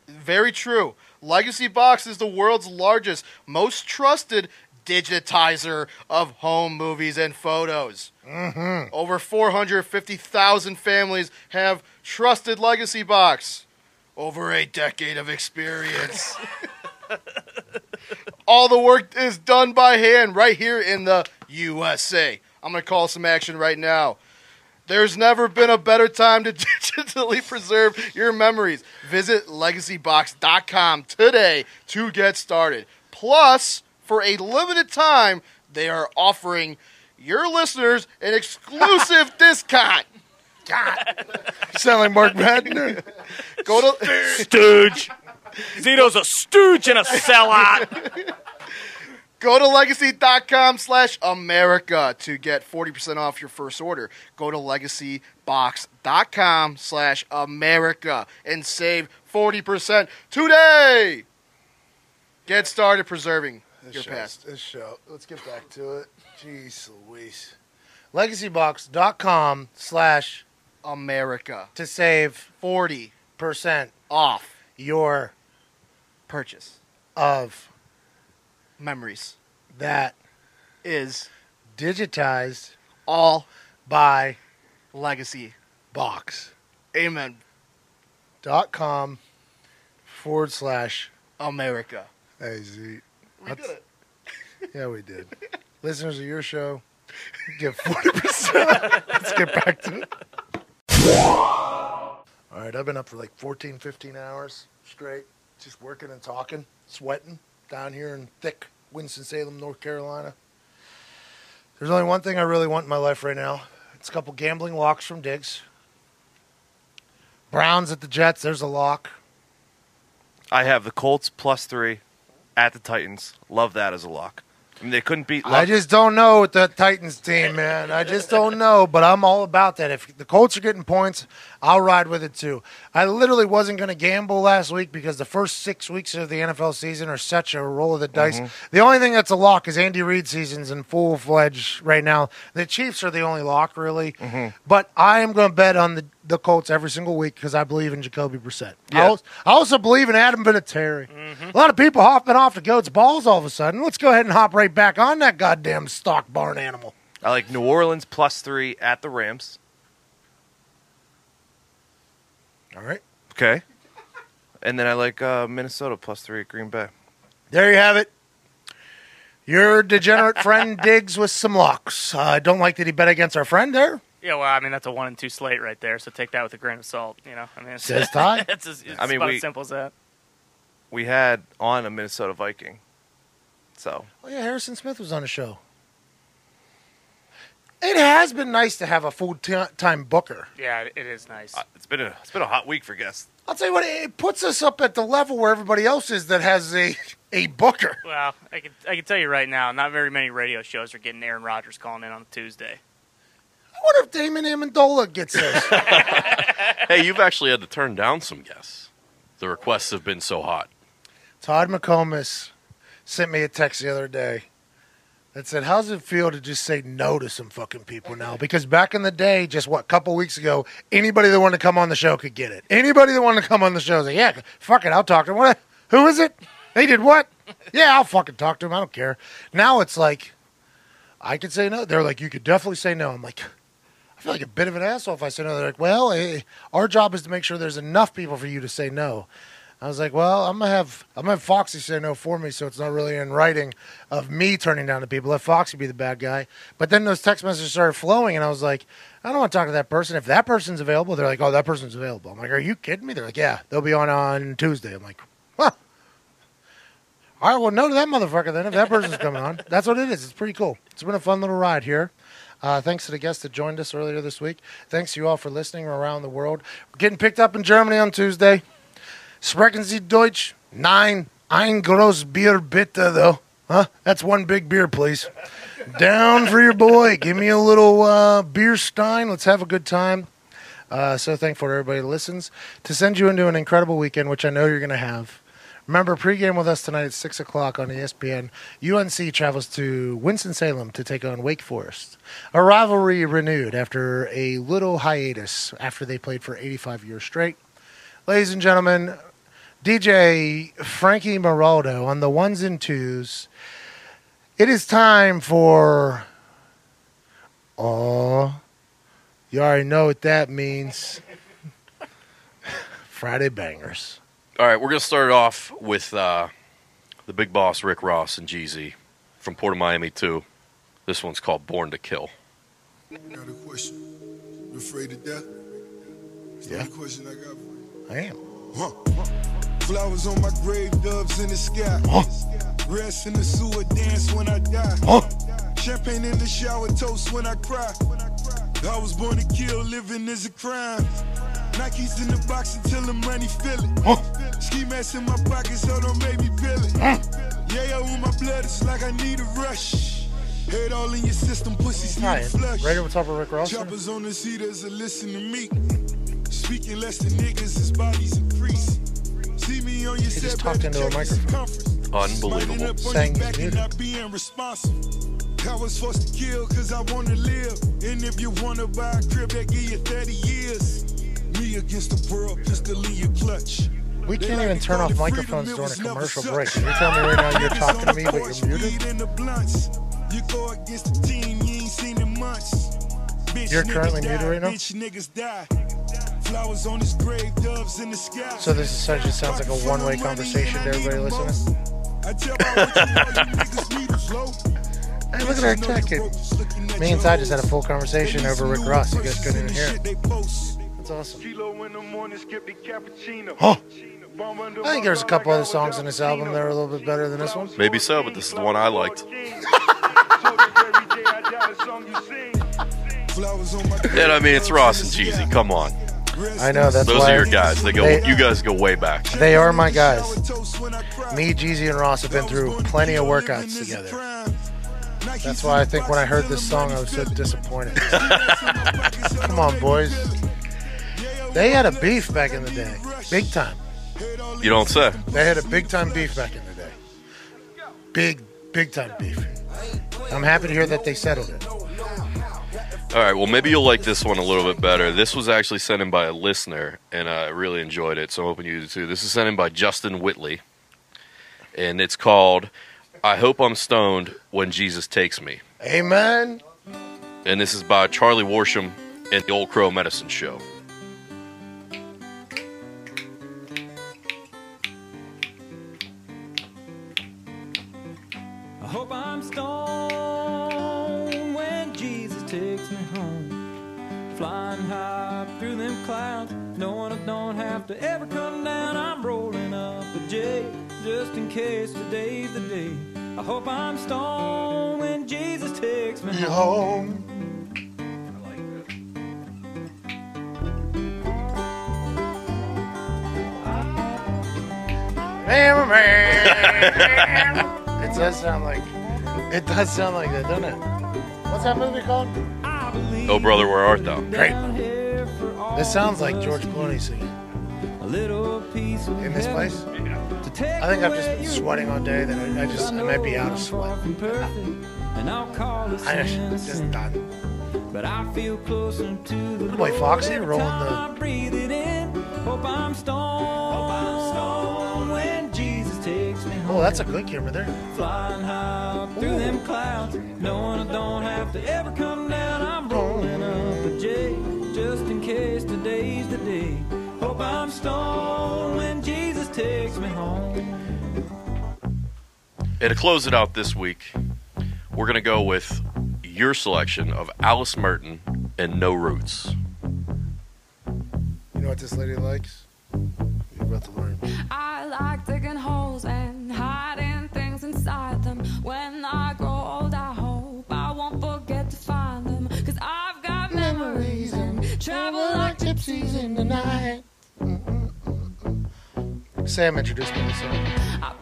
Very true. Legacy Box is the world's largest, most trusted digitizer of home movies and photos. Mm-hmm. Over 450,000 families have trusted Legacy Box. Over a decade of experience. All the work is done by hand right here in the USA. I'm going to call some action right now. There's never been a better time to digitally preserve your memories. Visit legacybox.com today to get started. Plus, for a limited time, they are offering your listeners an exclusive discount. God. Sound like Mark Madden. Go to Stooge. Zito's a stooge and a sellout. Go to legacy.com slash America to get 40% off your first order. Go to legacybox.com slash America and save 40% today. Get started preserving This your show- past. This show. Let's get back to it. Jeez Louise. Legacybox.com slash America to save 40% off your purchase of memories that is digitized all by legacy box amen dot com forward slash America. Hey Z. We did it. Yeah, we did. Listeners of your show, get forty percent. Let's get back to it. All right, I've been up for like 14, 15 hours straight, just working and talking, sweating down here in thick Winston-Salem, North Carolina. There's only one thing I really want in my life right now. It's a couple gambling locks from Digz. Browns at the Jets. There's a lock. I have the Colts plus three at the Titans. Love that as a lock. I mean, they couldn't beat. I just don't know with the Titans team, man. I just don't know, but I'm all about that. If the Colts are getting points, I'll ride with it too. I literally wasn't going to gamble last week because the first six weeks of the NFL season are such a roll of the dice. Mhm. The only thing that's a lock is Andy Reid season's in full fledged right now. The Chiefs are the only lock, really. Mhm. But I am going to bet on the, the Colts every single week because I believe in Jacoby Brissett. I, also, I also believe in Adam Vinatieri. A lot of people hopping off the goat's balls all of a sudden. Let's go ahead and hop right back on that goddamn stock barn animal. I like New Orleans plus three at the Rams. All right. Okay. And then I like uh, Minnesota plus three at Green Bay. There you have it. Your degenerate friend Digz with some locks. Uh, I don't like that he bet against our friend there. Yeah, well, I mean that's a one and two slate right there, so take that with a grain of salt. You know, I mean, it's, Says Ty. it's, as, it's I mean, about we- as simple as that. We had on a Minnesota Viking. So Oh yeah, Harrison Smith was on the show. It has been nice to have a full time booker. Yeah, it- it is nice. uh, it's been a it's been a hot week for guests. I'll tell you what, it puts us up at the level where everybody else is that has a a booker. Well, I can I can tell you right now, not very many radio shows are getting Aaron Rodgers calling in on Tuesday. I wonder if Damon Amendolara gets this. hey, you've actually had to turn down some guests. The requests have been so hot. Todd McComas sent me a text the other day that said, "How's it feel to just say no to some fucking people now?" Because back in the day, just what, a couple weeks ago, anybody that wanted to come on the show could get it. Anybody that wanted to come on the show was like, "Yeah, fuck it, I'll talk to them." What? Who is it? They did what? Yeah, I'll fucking talk to him. I don't care. Now it's like, I could say no. They're like, you could definitely say no. I'm like. I feel like a bit of an asshole if I say no. They're like, well, eh, our job is to make sure there's enough people for you to say no. I was like, well, I'm gonna have I'm gonna have Foxy say no for me, so it's not really in writing of me turning down the people. Let Foxy be the bad guy. But then those text messages started flowing, and I was like, I don't want to talk to that person. If that person's available, they're like, oh, that person's available. I'm like, are you kidding me? They're like, yeah, they'll be on on Tuesday. I'm like, huh. All right, well, no to that motherfucker then. If that person's coming on, that's what it is. It's pretty cool. It's been a fun little ride here. Uh, thanks to the guests that joined us earlier this week. Thanks to you all for listening around the world. We're getting picked up in Germany on Tuesday. Sprechen Sie Deutsch? Nein. Ein groß Bier bitte, though. Huh? That's one big beer, please. Down for your boy. Give me a little uh, beer stein. Let's have a good time. Uh, so thankful to everybody that listens. To send you into an incredible weekend, which I know you're going to have. Remember, pregame with us tonight at 6 o'clock on ESPN. UNC travels to Winston-Salem to take on Wake Forest. A rivalry renewed after a little hiatus after they played for 85 years straight. Ladies and gentlemen, DJ Frankie Moraldo on the ones and twos. It is time for. Oh, you already know what that means. Friday Bangers. All right, we're going to start off with uh, the big boss, Rick Ross and Jeezy from Port of Miami 2. This one's called Born to Kill. Got a question. You afraid of death? It's the Yeah. only question I got for you. I am. Huh. Flowers on my grave, doves in the sky. Rest in the sewer, dance when I die. Champagne in the shower, toast when I cry. I was born to kill, living is a crime. Nikes in the box until the money fill it. Ski mask in my pocket, so don't make me feel it. Yeah, with my blood, it's like I need a rush. Head all in your system, pussy Hi, need flush. ready what's up with Rick Ross? Choppers on the seaters and listen to me. Speaking less than niggas, his bodies increase. See me on your He just set, talked baby, into a microphone. Unbelievable. Smiling up on Saying your he's back and not being responsible. I was forced to kill cause I wanna live. And if you wanna buy a crib, they give you 30 years. Me against the world, pistol in your clutch. We can't even turn off microphones during a commercial such. break. You're telling me right now you're talking to me, but you're muted? weed in the blunts. You go against the team you ain't seen in months. Bitch You're currently muted right now? Bitch niggas die. Flowers on his grave, doves in the sky. So this essentially sounds like a one-way conversation to everybody listening. Hey, look at our tech. It- Me and Ty just had a full conversation over Rick Ross. You guys couldn't even hear it. That's awesome. Huh. I think there's a couple other songs in this album that are a little bit better than this one. Maybe so, but this is the one I liked. And I mean, it's Ross and Jeezy. Come on. I know that's Those why are your guys. They go. They- you guys go way back. They are my guys. Me, Jeezy, and Ross have been through plenty of workouts together. That's why I think when I heard this song, I was so disappointed. Come on, boys. They had a beef back in the day, big time. You don't say. They had a big time beef back in the day. Big, big time beef. I'm happy to hear that they settled it. All right. Well, maybe you'll like this one a little bit better. This was actually sent in by a listener, and I really enjoyed it. So I'm hoping you do too. This is sent in by Justin Whitley, and it's called "I Hope I'm Stoned When Jesus Takes Me." Amen. And this is by Charlie Worsham and the Old Crow Medicine Show. To ever come down. I'm rolling up a J just in case today's the day. I hope I'm stoned when Jesus takes me home. it does sound like it does sound like that, doesn't it? What's that movie called? Oh, brother, where art thou? Great. This sounds like George Clooney singing. In this place? I think I've just been sweating all day. That I, I just I might be out of sweat. I'll call it I just, just done. But I feel closer to the Boy, Foxy rolling the- breathe it in. Hope I'm stoned when Jesus takes me home. Oh, that's a good camera there. Flying high through them clouds, knowing I don't have to ever come down. And to close it out this week, we're going to go with your selection of Alice Merton and No Roots. You know what this lady likes? You're about to learn. I like digging holes and hiding things inside them. When I grow old, I hope I won't forget to find them. Cause I've got memories and travel like gypsies in the night. Sam introduced me to this song.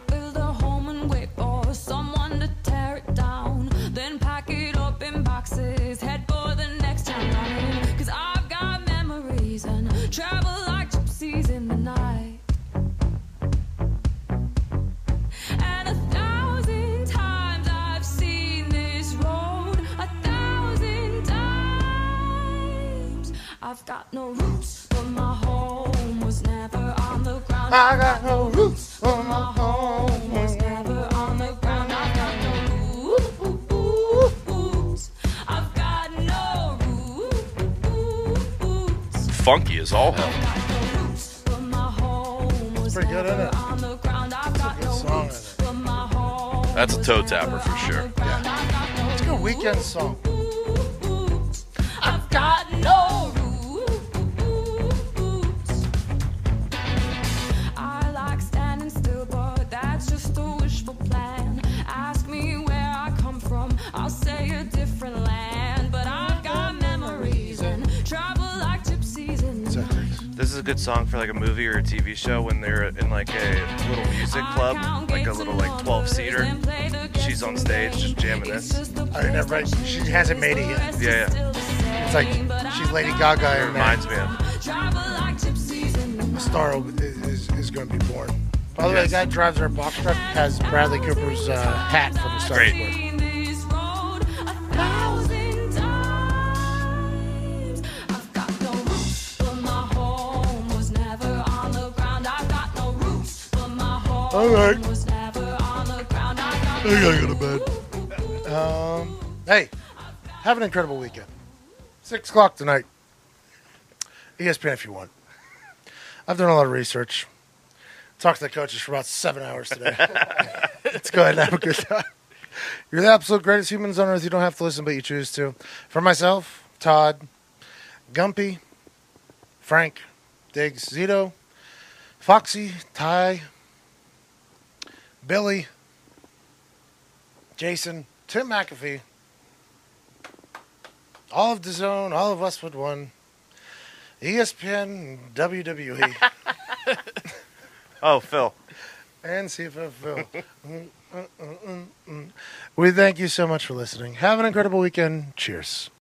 I've got no roots, but my home was never on the ground. I got no roots, but my home was never on the ground. I've got no roots. I've got no roots. Funky as all hell. But my home was Pretty good, isn't it? on the ground. I've got no Song, roots. But my home That's a toe tapper for sure. Yeah. It's a good weekend song. Good song for like a movie or a TV show when they're in like a little music club, like a little like 12 seater. She's on stage just jamming this. I never. Right. She hasn't made it yet. Yeah, yeah. It's like she's Lady Gaga. It and reminds me of. Travel like gypsies in the A star is, is, is going to be born. By the way, the guy who drives our box truck has Bradley Cooper's uh, hat from the Star Great. Wars. All right. was never on the ground. I've got I gotta go to bed. Um, hey, have an incredible weekend. Six o'clock tonight. ESPN if you want. I've done a lot of research. Talked to the coaches for about seven hours today. Let's go ahead and have a good time. You're the absolute greatest humans on earth. You don't have to listen, but you choose to. For myself, Todd, Gumpy, Frank, Digz, Zito, Foxy, Ty, Billy, Jason, Tim McAfee, all of the zone, all of Westwood One, ESPN, WWE, Oh, Phil. and CFF Phil. We thank you so much for listening. Have an incredible weekend. Cheers.